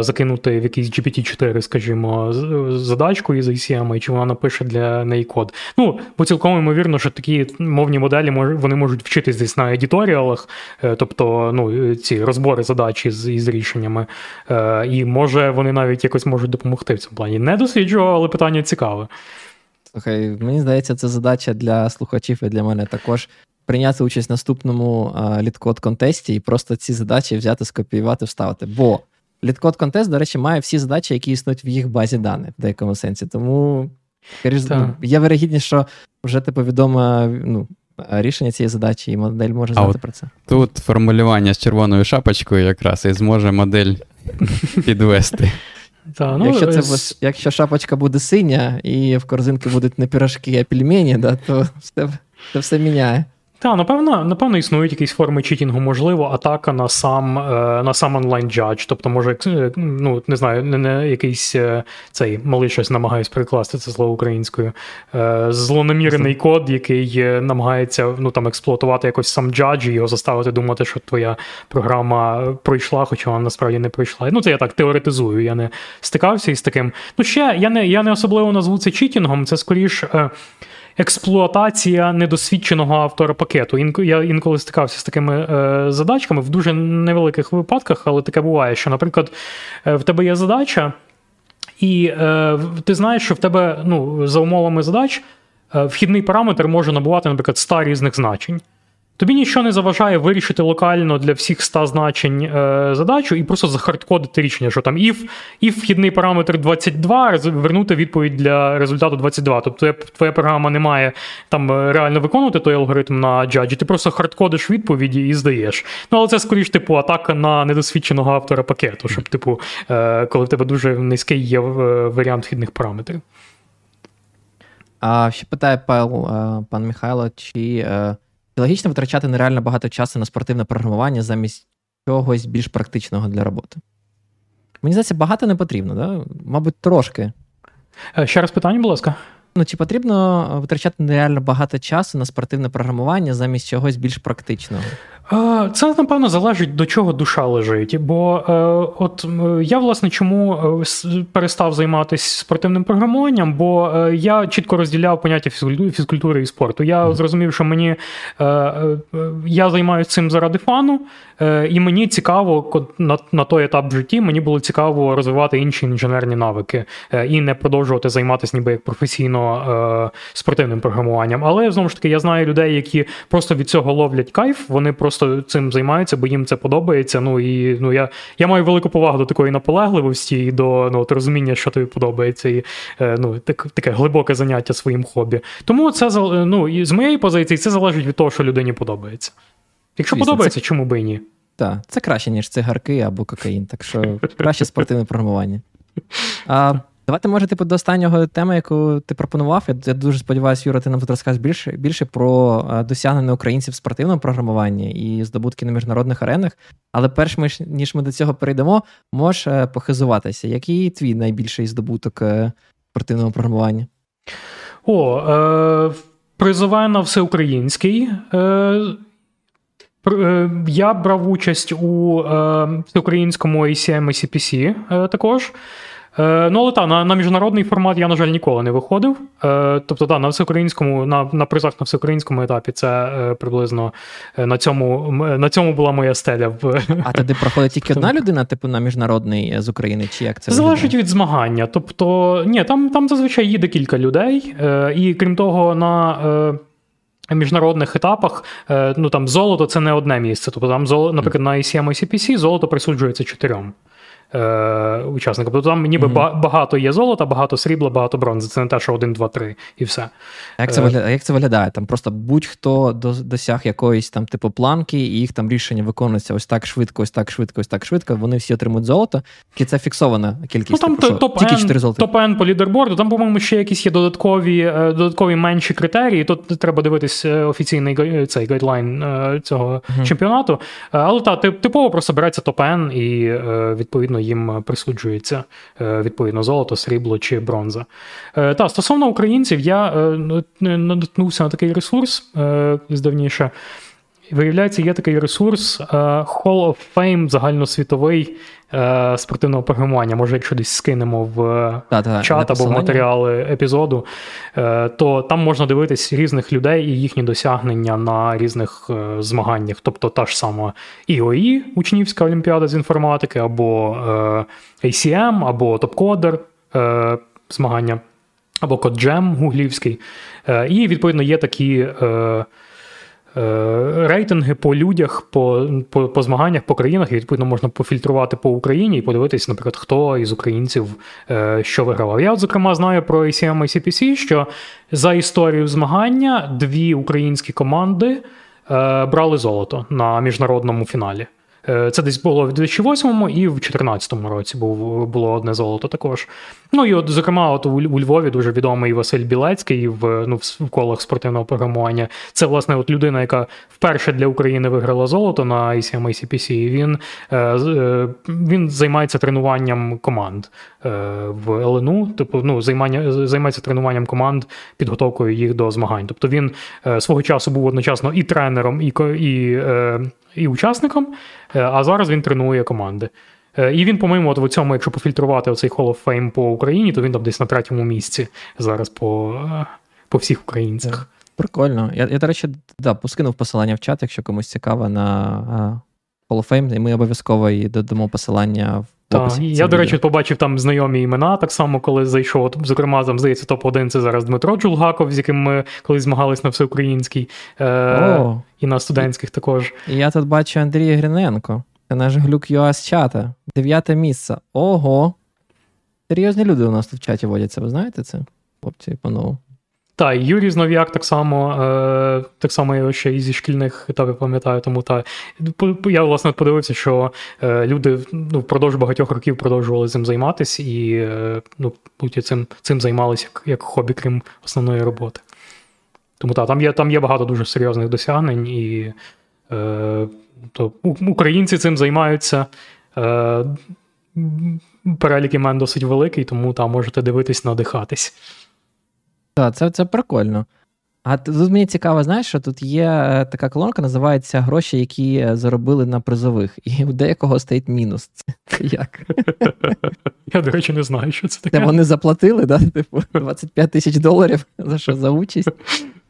закинути в якийсь GPT-4, скажімо, задачку із ACM, і чи вона напише для неї код. Ну, бо цілком ймовірно, що такі мовні моделі вони можуть вчитись десь на едіторіалах, е, тобто ну, ці розбори задач із, із рішеннями. Е, і може вони навіть якось можуть допомогти в цьому плані. Не досліджував, але питання цікаве. Слухай, мені здається, це задача для слухачів і для мене також. Прийняти участь в наступному літкод контесті і просто ці задачі взяти, скопіювати, вставити. Бо Літкод контест, до речі, має всі задачі, які існують в їх базі даних в деякому сенсі. Тому ну, є вирогідність, що вже типу відоме ну, рішення цієї задачі, і модель може знати а про це. Тут формулювання з червоною шапочкою якраз і зможе модель підвести. Та, ну, Якщо це з... якщо шапочка буде синя і в корзинки будуть не пірожки, а пельмені, да, то все, це все міняє. Так, напевно, напевно, існують якісь форми читінгу, можливо, атака на сам е, на сам онлайн джадж. Тобто, може, е, ну, не знаю, не, не якийсь е, цей малий щось намагаюсь перекласти це слово українською. Злонамірений код, який намагається ну, там, експлуатувати якось сам джадж і його заставити думати, що твоя програма пройшла, хоча вона насправді не пройшла. Ну, це я так теоретизую, я не стикався із таким. Ну, ще я не я не особливо назву це читінгом, це скоріш експлуатація недосвідченого автора пакету. Я інколи стикався з такими е, задачками в дуже невеликих випадках, але таке буває, що, наприклад, е, в тебе є задача, і е, ти знаєш, що в тебе ну, за умовами задач вхідний параметр може набувати, наприклад, 100 різних значень. Тобі нічого не заважає вирішити локально для всіх 100 значень е, задачу і просто захардкодити рішення, що там if, if вхідний параметр 22, вернути відповідь для результату 22. Тобто твоя програма не має там е, реально виконувати той алгоритм на джаджі, ти просто хардкодиш відповіді і здаєш. Ну, але це скоріш, типу, атака на недосвідченого автора пакету, щоб, типу, е, коли в тебе дуже низький є е, варіант вхідних параметрів. А ще питає пан, е, пан Михайло, чи. Чи логічно витрачати нереально багато часу на спортивне програмування замість чогось більш практичного для роботи? Мені здається, багато не потрібно, да? мабуть, трошки. Е, ще раз питання, будь ласка. Ну, чи потрібно витрачати нереально багато часу на спортивне програмування замість чогось більш практичного? Це, напевно, залежить до чого душа лежить. Бо е, от я, власне, чому е, перестав займатися спортивним програмуванням, бо е, я чітко розділяв поняття фізкультури і спорту. Я зрозумів, що мені я займаюся цим заради фану, і мені цікаво на на той етап в житті мені було цікаво розвивати інші інженерні навики і не продовжувати займатися ніби як професійно спортивним програмуванням. Але знову ж таки, я знаю людей, які просто від цього ловлять кайф, вони просто просто цим займаються, бо їм це подобається. Ну і ну я я маю велику повагу до такої наполегливості і до ну, от, розуміння, що тобі подобається, і е, ну, так, таке глибоке заняття своїм хобі. Тому це ну, і з моєї позиції це залежить від того, що людині подобається. Якщо Звісно, подобається, це... чому би і ні? Так, це краще, ніж цигарки або кокаїн, так що краще спортивне програмування. А, Давайте, може, типу, до останнього теми, яку ти пропонував. Я, я дуже сподіваюся, Юра, ти нам тут розкажеш більше більше про досягнення українців в спортивному програмуванні і здобутки на міжнародних аренах. Але перш ніж ми до цього перейдемо, можеш е, похизуватися. Який твій найбільший здобуток е, спортивного програмування? О, е, призиваю на всеукраїнський. Е, я брав участь у е, всеукраїнському ACM CPC е, також. Е, ну, але так, на на міжнародний формат я, на жаль, ніколи не виходив. Е, тобто, так, на всеукраїнському, на на призах на всеукраїнському етапі це е, приблизно на цьому на цьому була моя стеля. А тоді проходить тільки одна людина, типу на міжнародний з України, чи як це? Залежить виглядає? від змагання. Тобто, ні, там там зазвичай їде кілька людей, і крім того, на. Міжнародних етапах, ну там золото це не одне місце. Тобто там, наприклад, на ICM ICPC золото присуджується чотирьом е, учасникам. Тобто там ніби mm-hmm. багато є золота, багато срібла, багато бронзи. Це не те, що один, два, три, і все. А як це виглядає? Як це виглядає? Там просто будь-хто досяг якоїсь там типу планки, і їх там рішення виконується ось так швидко, ось так швидко, ось так швидко. Вони всі отримують золото. І це фіксована кількість. Ну, там типу, топ Тільки 4 золота. Топ-Н по лідерборду. Там, по-моєму, ще якісь є додаткові е, додаткові менші критерії. Тут треба дивитись е, офіційний цей гайдлайн е, цього mm-hmm. чемпіонату. Але так, типово просто береться топ-Н і відповідно відповідно їм присуджується е, відповідно золото, срібло чи бронза. Е, та стосовно українців, я е, наткнувся на такий ресурс здавніше. Виявляється, є такий ресурс Hall of Fame загальносвітовий е, спортивного програмування. Може, якщо десь скинемо в да, да, чат або в матеріали епізоду, е, то там можна дивитись різних людей і їхні досягнення на різних е, змаганнях. Тобто та ж сама IOE, учнівська олімпіада з інформатики, або е, ACM, або Топкодер е, змагання, або CodeJam гуглівський. Е, і, відповідно, є такі. Рейтинги по людях, по по, по змаганнях по країнах, і відповідно можна пофільтрувати по Україні і подивитись, наприклад, хто із українців що вигравав. Я, от, зокрема, знаю про ACM і CPC, що за історію змагання дві українські команди брали золото на міжнародному фіналі. Е, це десь було в 2008 і в 2014 році було одне золото також. Ну і от, зокрема, от у Львові дуже відомий Василь Білецький в ну, в колах спортивного програмування. Це, власне, от людина, яка вперше для України виграла золото на ICM ICPC. І Він е, е, він займається тренуванням команд в ЛНУ, типу, ну, займання, займається тренуванням команд, підготовкою їх до змагань. Тобто він свого часу був одночасно і тренером, і і і учасником, а зараз він тренує команди. Е, і він, по-моєму, от в цьому, якщо пофільтрувати оцей Hall of Fame по Україні, то він там десь на третьому місці зараз по е, по всіх українцях. Прикольно. Я, я до речі, да, поскинув посилання в чат, якщо комусь цікаво на Hall of Fame, і ми обов'язково і додамо посилання в так, Я, до речі, побачив там знайомі імена, так само, коли зайшов. Зокрема, там, здається, топ-1 це зараз Дмитро Джулгаков, з яким ми колись змагались на всеукраїнській е- і на студентських також. Я тут бачу Андрія Гриненко. Це наш глюк ЮА з чата. Дев'яте місце. Ого. Серйозні люди у нас тут в чаті водяться, ви знаєте це? Хлопці, панове. Так, Юрій Знов'як так само е, так само я ще і зі шкільних етапів пам'ятаю, тому та я власне подивився, що е, люди ну, впродовж багатьох років продовжували цим займатися і е, ну, цим цим займалися як як хобі, крім основної роботи. Тому так, там є там є багато дуже серйозних досягнень, і е, то, українці цим займаються. Е, Перелік імен досить великий, тому там можете дивитись, надихатись. Так, це це прикольно. А тут мені цікаво, знаєш, що тут є е, така колонка, називається Гроші, які е, заробили на призових. І у деякого стоїть мінус. Це як? Я, до речі, не знаю, що це таке. Це вони заплатили, да? Типу, 25 тисяч доларів за що за участь?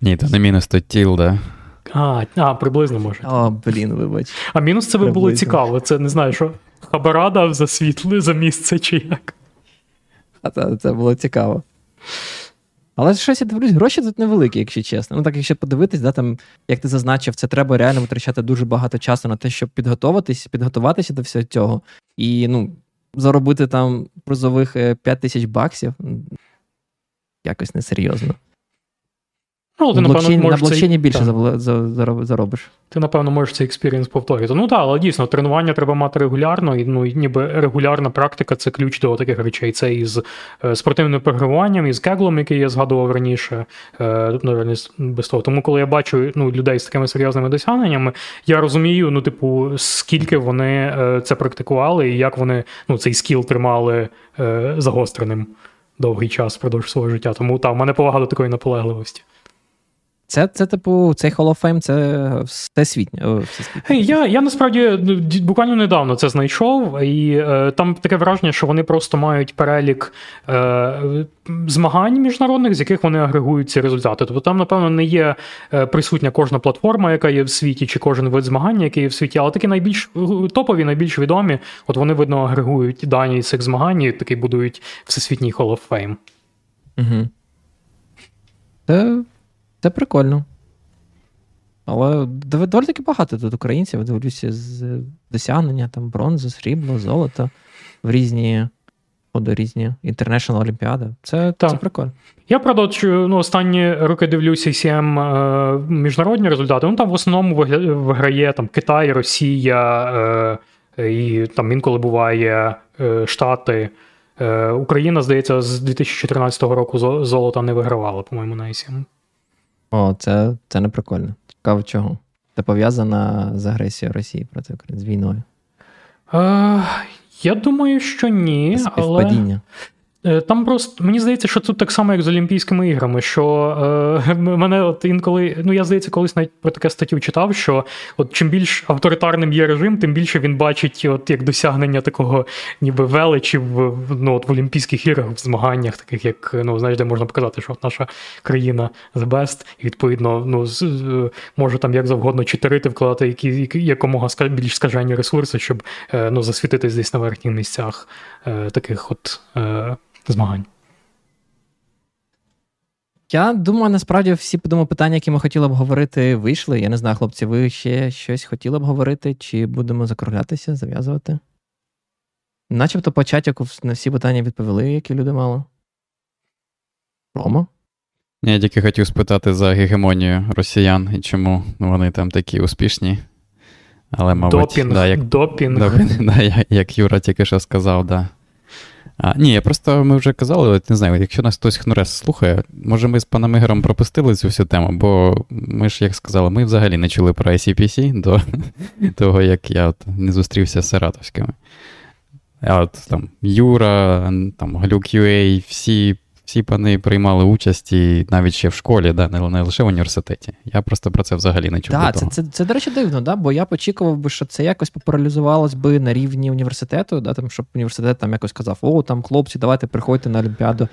Ні, то не мінус, то тіл, да. А, а, приблизно може. О, блін, вибач. А мінус це би було цікаво. Це не знаю, що хабарада за світло, за місце чи як. А це, це було цікаво. Але щось я дивлюсь, гроші тут невеликі, якщо чесно. Ну так, якщо подивитись, да, там, як ти зазначив, це треба реально витрачати дуже багато часу на те, щоб підготуватись, підготуватися до всього цього. І ну, заробити там призових 5 е, тисяч баксів якось несерйозно. Ну, ти, напевно, можеш На блокчейні цей... більше так. заробиш. Ти, напевно, можеш цей experience повторити. Ну так, але дійсно, тренування треба мати регулярно, і ну, ніби регулярна практика це ключ до таких речей. Це із е, спортивним програмуванням, із кеглом, який я згадував раніше, е, ну, без того. Тому, коли я бачу ну, людей з такими серйозними досягненнями, я розумію, ну, типу, скільки вони е, це практикували, і як вони ну, цей скіл тримали е, загостреним довгий час впродовж свого життя. Тому так, в мене повага до такої наполегливості. Це, це, типу, цей Hall of Fame це всесвітнє. Hey, я я насправді ну, буквально недавно це знайшов, і е, там таке враження, що вони просто мають перелік е, змагань міжнародних, з яких вони агрегують ці результати. Тобто там, напевно, не є е, присутня кожна платформа, яка є в світі, чи кожен вид змагання, який є в світі, але такі найбільш топові, найбільш відомі. От вони, видно, агрегують дані з цих змагань і такий будують всесвітній Hall of Fame. Угу. Це це прикольно. Але доволі таки багато тут українців, дивлюся, з досягнення там бронзи, срібло, золото в різні до різні інтернешнл олімпіади. Це це прикольно. Я правда, ну, останні роки дивлюся CM е, міжнародні результати. Ну там в основному виграє там Китай, Росія е, і там інколи буває е, Штати. Е, Україна, здається, з 2014 року золота не вигравала, по-моєму, на ICM. О, це це не прикольно. Цікаво чого. Це пов'язана з агресією Росії проти України, з війною. Е, Я думаю, що ні. але... Е, там просто мені здається, що тут так само, як з Олімпійськими іграми, що е, мене от інколи, ну я здається, колись навіть про таке статтю читав, що от чим більш авторитарним є режим, тим більше він бачить от як досягнення такого ніби величі в ну, от в Олімпійських іграх, в змаганнях, таких як ну знаєш, де можна показати, що наша країна the best, і відповідно ну, з, може там як завгодно читерити, вкладати які якомога більш скажені ресурси, щоб е, ну, засвітитись десь на верхніх місцях е, таких от. Е, змагань. Я думаю, насправді всі подумав питання, які ми хотіли б говорити, вийшли. Я не знаю, хлопці, ви ще щось хотіли б говорити, чи будемо закруглятися, зав'язувати? Начебто по чатіку на всі питання відповіли, які люди мали. Рома? Я тільки хотів спитати за гегемонію росіян і чому вони там такі успішні. Але, мабуть, допінг, да, як, допінг. допінг да, як Юра тільки що сказав, да. А, Ні, я просто ми вже казали, от не знаю, якщо нас хтось хнурес слухає, може ми з паном Ігорем пропустили цю всю тему, бо ми ж, як сказали, ми взагалі не чули про ICPC до того, як я от не зустрівся з Саратовськими. А от там Юра, там Глюк UA, всі всі пани приймали участь і навіть ще в школі, да, не, не лише в університеті. Я просто про це взагалі не чув. Так, це, це, це, до речі, дивно, да? бо я очікував би, що це якось популяризувалось би на рівні університету, да, там, щоб університет там якось казав: О, там хлопці, давайте приходьте на Олімпіаду.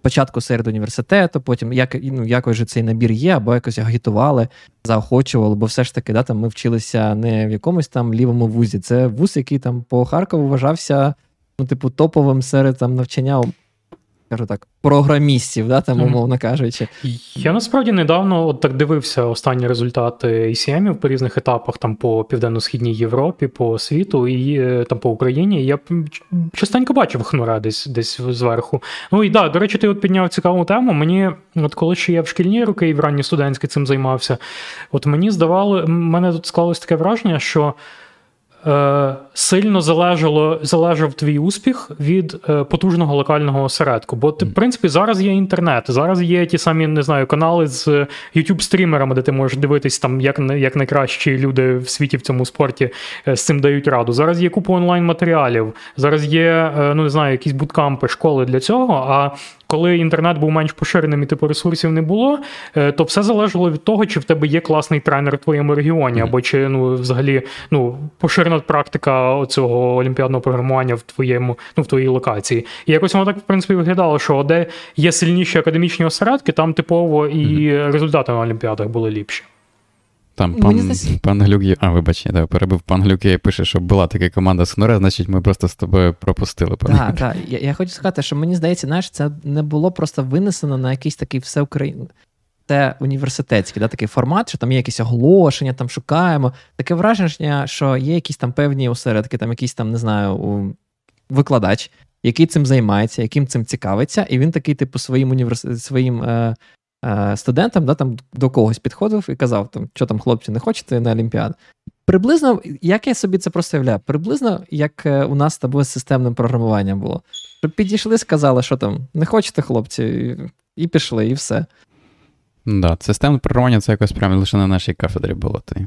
Спочатку серед університету, потім як, ну, якось же цей набір є, або якось агітували, заохочували, бо все ж таки да, там ми вчилися не в якомусь там лівому вузі. Це вуз, який там по Харкову вважався ну, типу, топовим серед там навчання скажу так, програмістів, да, там, умовно кажучи. Я насправді недавно от так дивився останні результати ACM по різних етапах, там по Південно-Східній Європі, по світу і е, там по Україні. Я частенько бачив хнура десь десь зверху. Ну і да, до речі, ти от підняв цікаву тему. Мені, от коли ще я в шкільні роки і в ранні студентські цим займався, от мені здавало, мене тут склалось таке враження, що. Е, сильно залежало, залежав твій успіх від е, потужного локального осередку. Бо ти, в принципі, зараз є інтернет, зараз є ті самі не знаю, канали з youtube стрімерами де ти можеш дивитись, там, як як найкращі люди в світі в цьому спорті е, з цим дають раду. Зараз є купа онлайн-матеріалів, зараз є ну не знаю, якісь буткампи, школи для цього. А коли інтернет був менш поширеним і типу ресурсів не було, е, то все залежало від того, чи в тебе є класний тренер в твоєму регіоні, або чи ну взагалі ну поширена практика цього олімпіадного програмування в твоєму, ну в твоїй локації. І якось воно так в принципі виглядало, що де є сильніші академічні осередки, там типово і результати на олімпіадах були ліпші. Там пан здесь... пан Глюк. А, вибач, я перебив пан Глюк і пише, що була така команда з значить, ми просто з тобою пропустили. Так, так. Я я хочу сказати, що мені здається, знаєш, це не було просто винесено на якийсь такий всеукраїн. Це університетський да, такий формат, що там є якісь оголошення, там шукаємо. Таке враження, що є якісь там певні осередки, там якийсь там, не знаю, викладач, який цим займається, яким цим цікавиться, і він такий, типу, своїм універс... своїм Е, студентам, да, там до когось підходив і казав, там, що там хлопці не хочете на Олімпіаду. Приблизно, як я собі це просто являю, приблизно як е, у нас з тобою з системним програмуванням було. Щоб підійшли, сказали, що там не хочете, хлопці, і пішли, і все. Да, Системне програмування це якось прямо лише на нашій кафедрі було. Ти.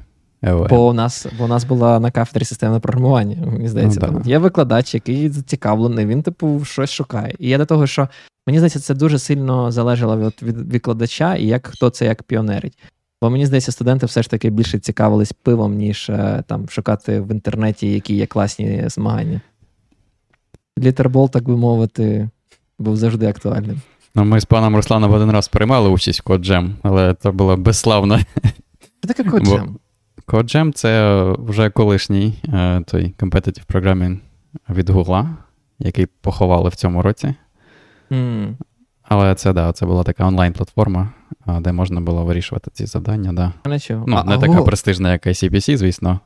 Бо у нас бо у нас була на кафедрі системне програмування. Мені здається, ну, там є викладач, який зацікавлений, він, типу, щось шукає. І я до того, що Мені здається, це дуже сильно залежало від, від викладача і як хто це як піонерить. Бо мені здається, студенти все ж таки більше цікавились пивом, ніж е, там шукати в інтернеті, які є класні змагання. Літербол, так би мовити, був завжди актуальним. Ну, Ми з паном Русланом один раз приймали участь в Коджем, але це було безславно. Що таке Коджем? Коджем це вже колишній е, той competitive programming від Гугла, який поховали в цьому році. Mm. Але це да, це була така онлайн-платформа, де можна було вирішувати ці завдання. Да. Ну, а, не а така Google... престижна, як ICPC, звісно.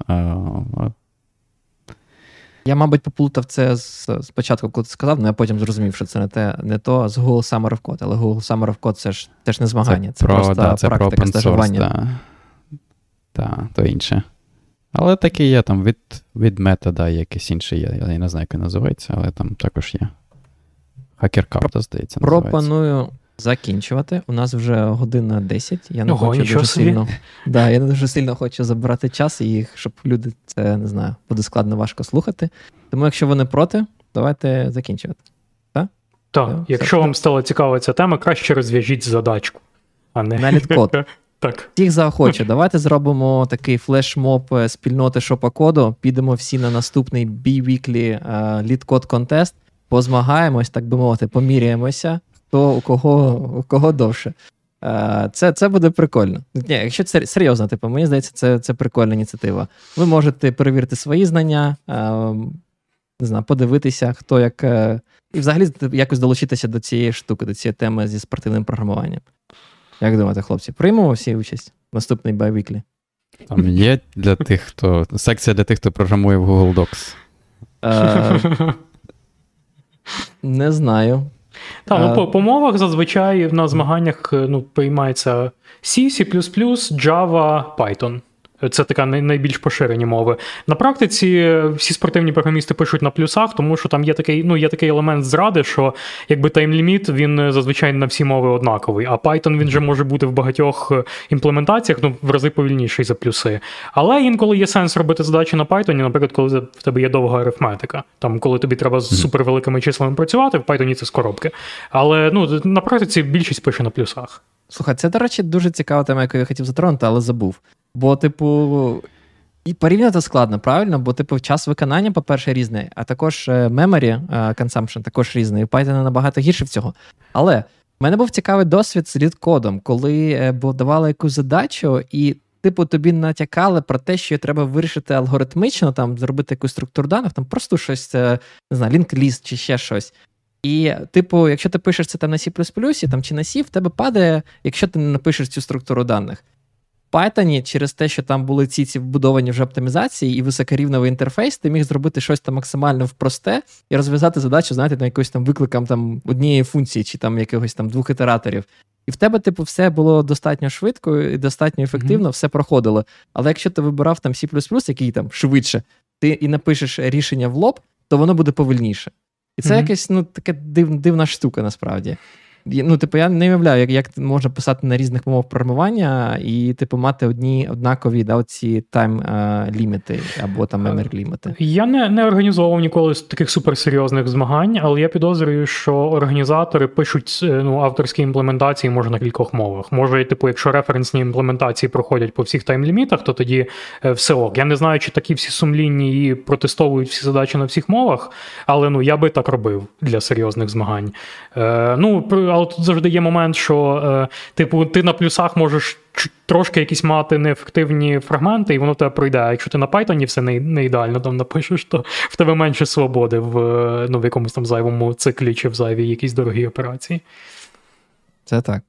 Я, мабуть, поплутав це з, спочатку, коли ти сказав, але я потім зрозумів, що це не те, не то з Google Summer of Code. Але Google Summer of Code це ж теж не змагання, це, це про, просто да, це практика про стажування. Так, да, то інше. Але таке є там від від метода, якийсь інший є. Я не знаю, як він називається, але там також є. Хакеркарта, здається. Пропоную закінчувати. У нас вже година 10. Я не Ого, хочу дуже собі. сильно. Да, Я не дуже сильно хочу забирати час, і щоб люди це не знаю, буде складно важко слухати. Тому, якщо ви не проти, давайте закінчувати. Так, Так, якщо вам стала цікава ця тема, краще розв'яжіть задачку. а не... На літкод. Так. Всіх заохочу. Давайте зробимо такий флешмоб е, спільноти шопа-коду. Підемо всі на наступний B-Weekly літкод контест позмагаємось, так би мовити, поміряємося, хто у кого у кого довше. Е, це це буде прикольно. Ні, Якщо це серйозно, типу, мені здається, це це прикольна ініціатива. Ви можете перевірити свої знання, е, не знаю, подивитися, хто як. Е, і взагалі якось долучитися до цієї штуки, до цієї теми зі спортивним програмуванням. Як думаєте, хлопці, приймемо всі участь в наступний biweekly? Там є для тих, хто. Секція для тих, хто програмує в Google Docs. Е, Не знаю. Так, ну по, по мовах зазвичай на змаганнях е, ну, приймається C, C, Java, Python. Це така найбільш поширені мови. На практиці е, всі спортивні програмісти пишуть на плюсах, тому що там є такий, ну, є такий елемент зради, що якби таймліміт, він е, зазвичай на всі мови однаковий. А Python він же може бути в багатьох е, імплементаціях, ну, в рази повільніший за плюси. Але інколи є сенс робити задачі на Python, наприклад, коли в тебе є довга арифметика. Там, коли тобі треба з супервеликими числами працювати, в Python це з коробки. Але ну, на практиці більшість пише на плюсах. Слухай, це, до речі, дуже цікава тема, яку я хотів затронути, але забув. Бо, типу, і порівняти складно, правильно? Бо, типу, час виконання, по-перше, різний, а також е, memory е, consumption також різний. І Python набагато гірше в цього. Але в мене був цікавий досвід з лід-кодом, коли е, давали якусь задачу, і, типу, тобі натякали про те, що треба вирішити алгоритмично, там, зробити якусь структуру даних, там просто щось, не знаю, лінк-ліст чи ще щось. І, типу, якщо ти пишеш це там на C++, там, чи на C, в тебе падає, якщо ти не напишеш цю структуру даних. В Python через те, що там були ці ці вбудовані вже оптимізації і високорівневий інтерфейс, ти міг зробити щось там максимально впросте і розв'язати задачу, знаєте, на якось там викликом там однієї функції чи там якихось там двох ітераторів. І в тебе, типу, все було достатньо швидко і достатньо ефективно, все проходило. Але якщо ти вибирав там C, який там швидше, ти і напишеш рішення в лоб, то воно буде повільніше. І це Мгм. якась ну, така див, дивна штука насправді. Ну, типу, я не уявляю, як, як можна писати на різних мовах програмування і, типу, мати одні однакові да, оці тайм ліміти або там memory ліміти. Я не, не організовував ніколи з таких суперсерйозних змагань, але я підозрюю, що організатори пишуть е, ну, авторські імплементації може на кількох мовах. Може, типу, якщо референсні імплементації проходять по всіх тайм-лімітах, то тоді е, все ок. Я не знаю, чи такі всі сумлінні і протестовують всі задачі на всіх мовах, але ну я би так робив для серйозних змагань. Е, ну, але тут завжди є момент, що е, типу, ти на плюсах можеш трошки якісь мати неефективні фрагменти, і воно в тебе пройде. А якщо ти на Python все не, не ідеально там напишеш, то в тебе менше свободи в, е, ну, в якомусь там зайвому циклі чи в зайвій якійсь дорогій операції. Це так.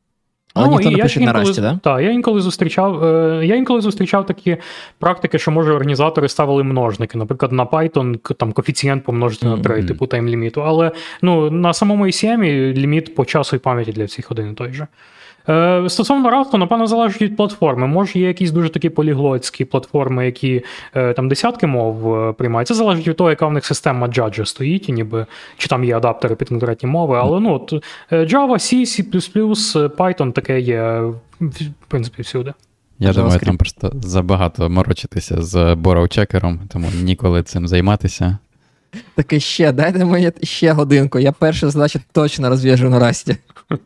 Але Ну, ніхто не пише інколи- наразі, да? Так, я інколи зустрічав. Е, я інколи зустрічав такі практики, що може організатори ставили множники. Наприклад, на Python там коефіцієнт помножити на 3, типу тайм-ліміту. Але ну, на самому ACM ліміт по часу і пам'яті для всіх один і той же. Е, стосовно Rust, напевно, залежить від платформи. Може, є якісь дуже такі поліглотські платформи, які е, там десятки мов е, приймають. Це залежить від того, яка в них система джаджа стоїть, і ніби чи там є адаптери під конкретні мови. Але ну, от, е, Java, C, C, Python таке є в принципі всюди. Я думаю, JavaScript. там просто забагато морочитися з borrow-чекером, тому ніколи цим займатися. Таке ще, дайте мені ще годинку. Я першу задачу точно розв'яжу на расті.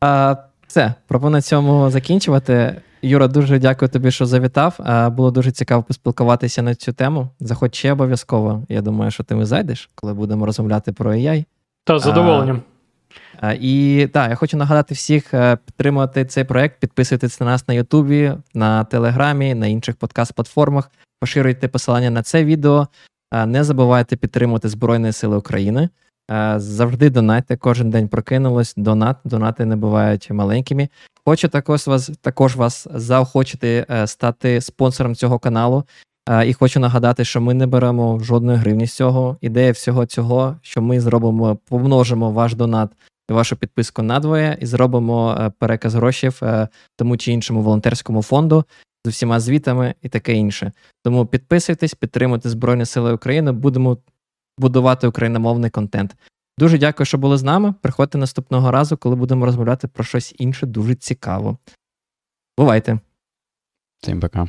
А, Все, пропоную на цьому закінчувати. Юра, дуже дякую тобі, що завітав. А, Було дуже цікаво поспілкуватися на цю тему. Заходь ще обов'язково. Я думаю, що ти ми зайдеш, коли будемо розмовляти про AI. Та з задоволенням. А, І так, я хочу нагадати всіх е, підтримувати цей проект, підписуйтесь на нас на Ютубі, на Телеграмі, на інших подкаст-платформах, поширюйте посилання на це відео. Не забувайте підтримувати Збройні Сили України. А, Завжди донайте, кожен день прокинулось. Донат, донати не бувають маленькими. Хочу також вас також вас заохочити е, стати спонсором цього каналу. Е, І хочу нагадати, що ми не беремо жодної гривні з цього. Ідея всього цього, що ми зробимо, помножимо ваш донат і вашу підписку надвоє і зробимо е, переказ грошей е, тому чи іншому волонтерському фонду з усіма звітами і таке інше. Тому підписуйтесь, підтримуйте Збройні Сили України, будемо будувати україномовний контент. Дуже дякую, що були з нами. Приходьте наступного разу, коли будемо розмовляти про щось інше дуже цікаво. Бувайте! Всім пока.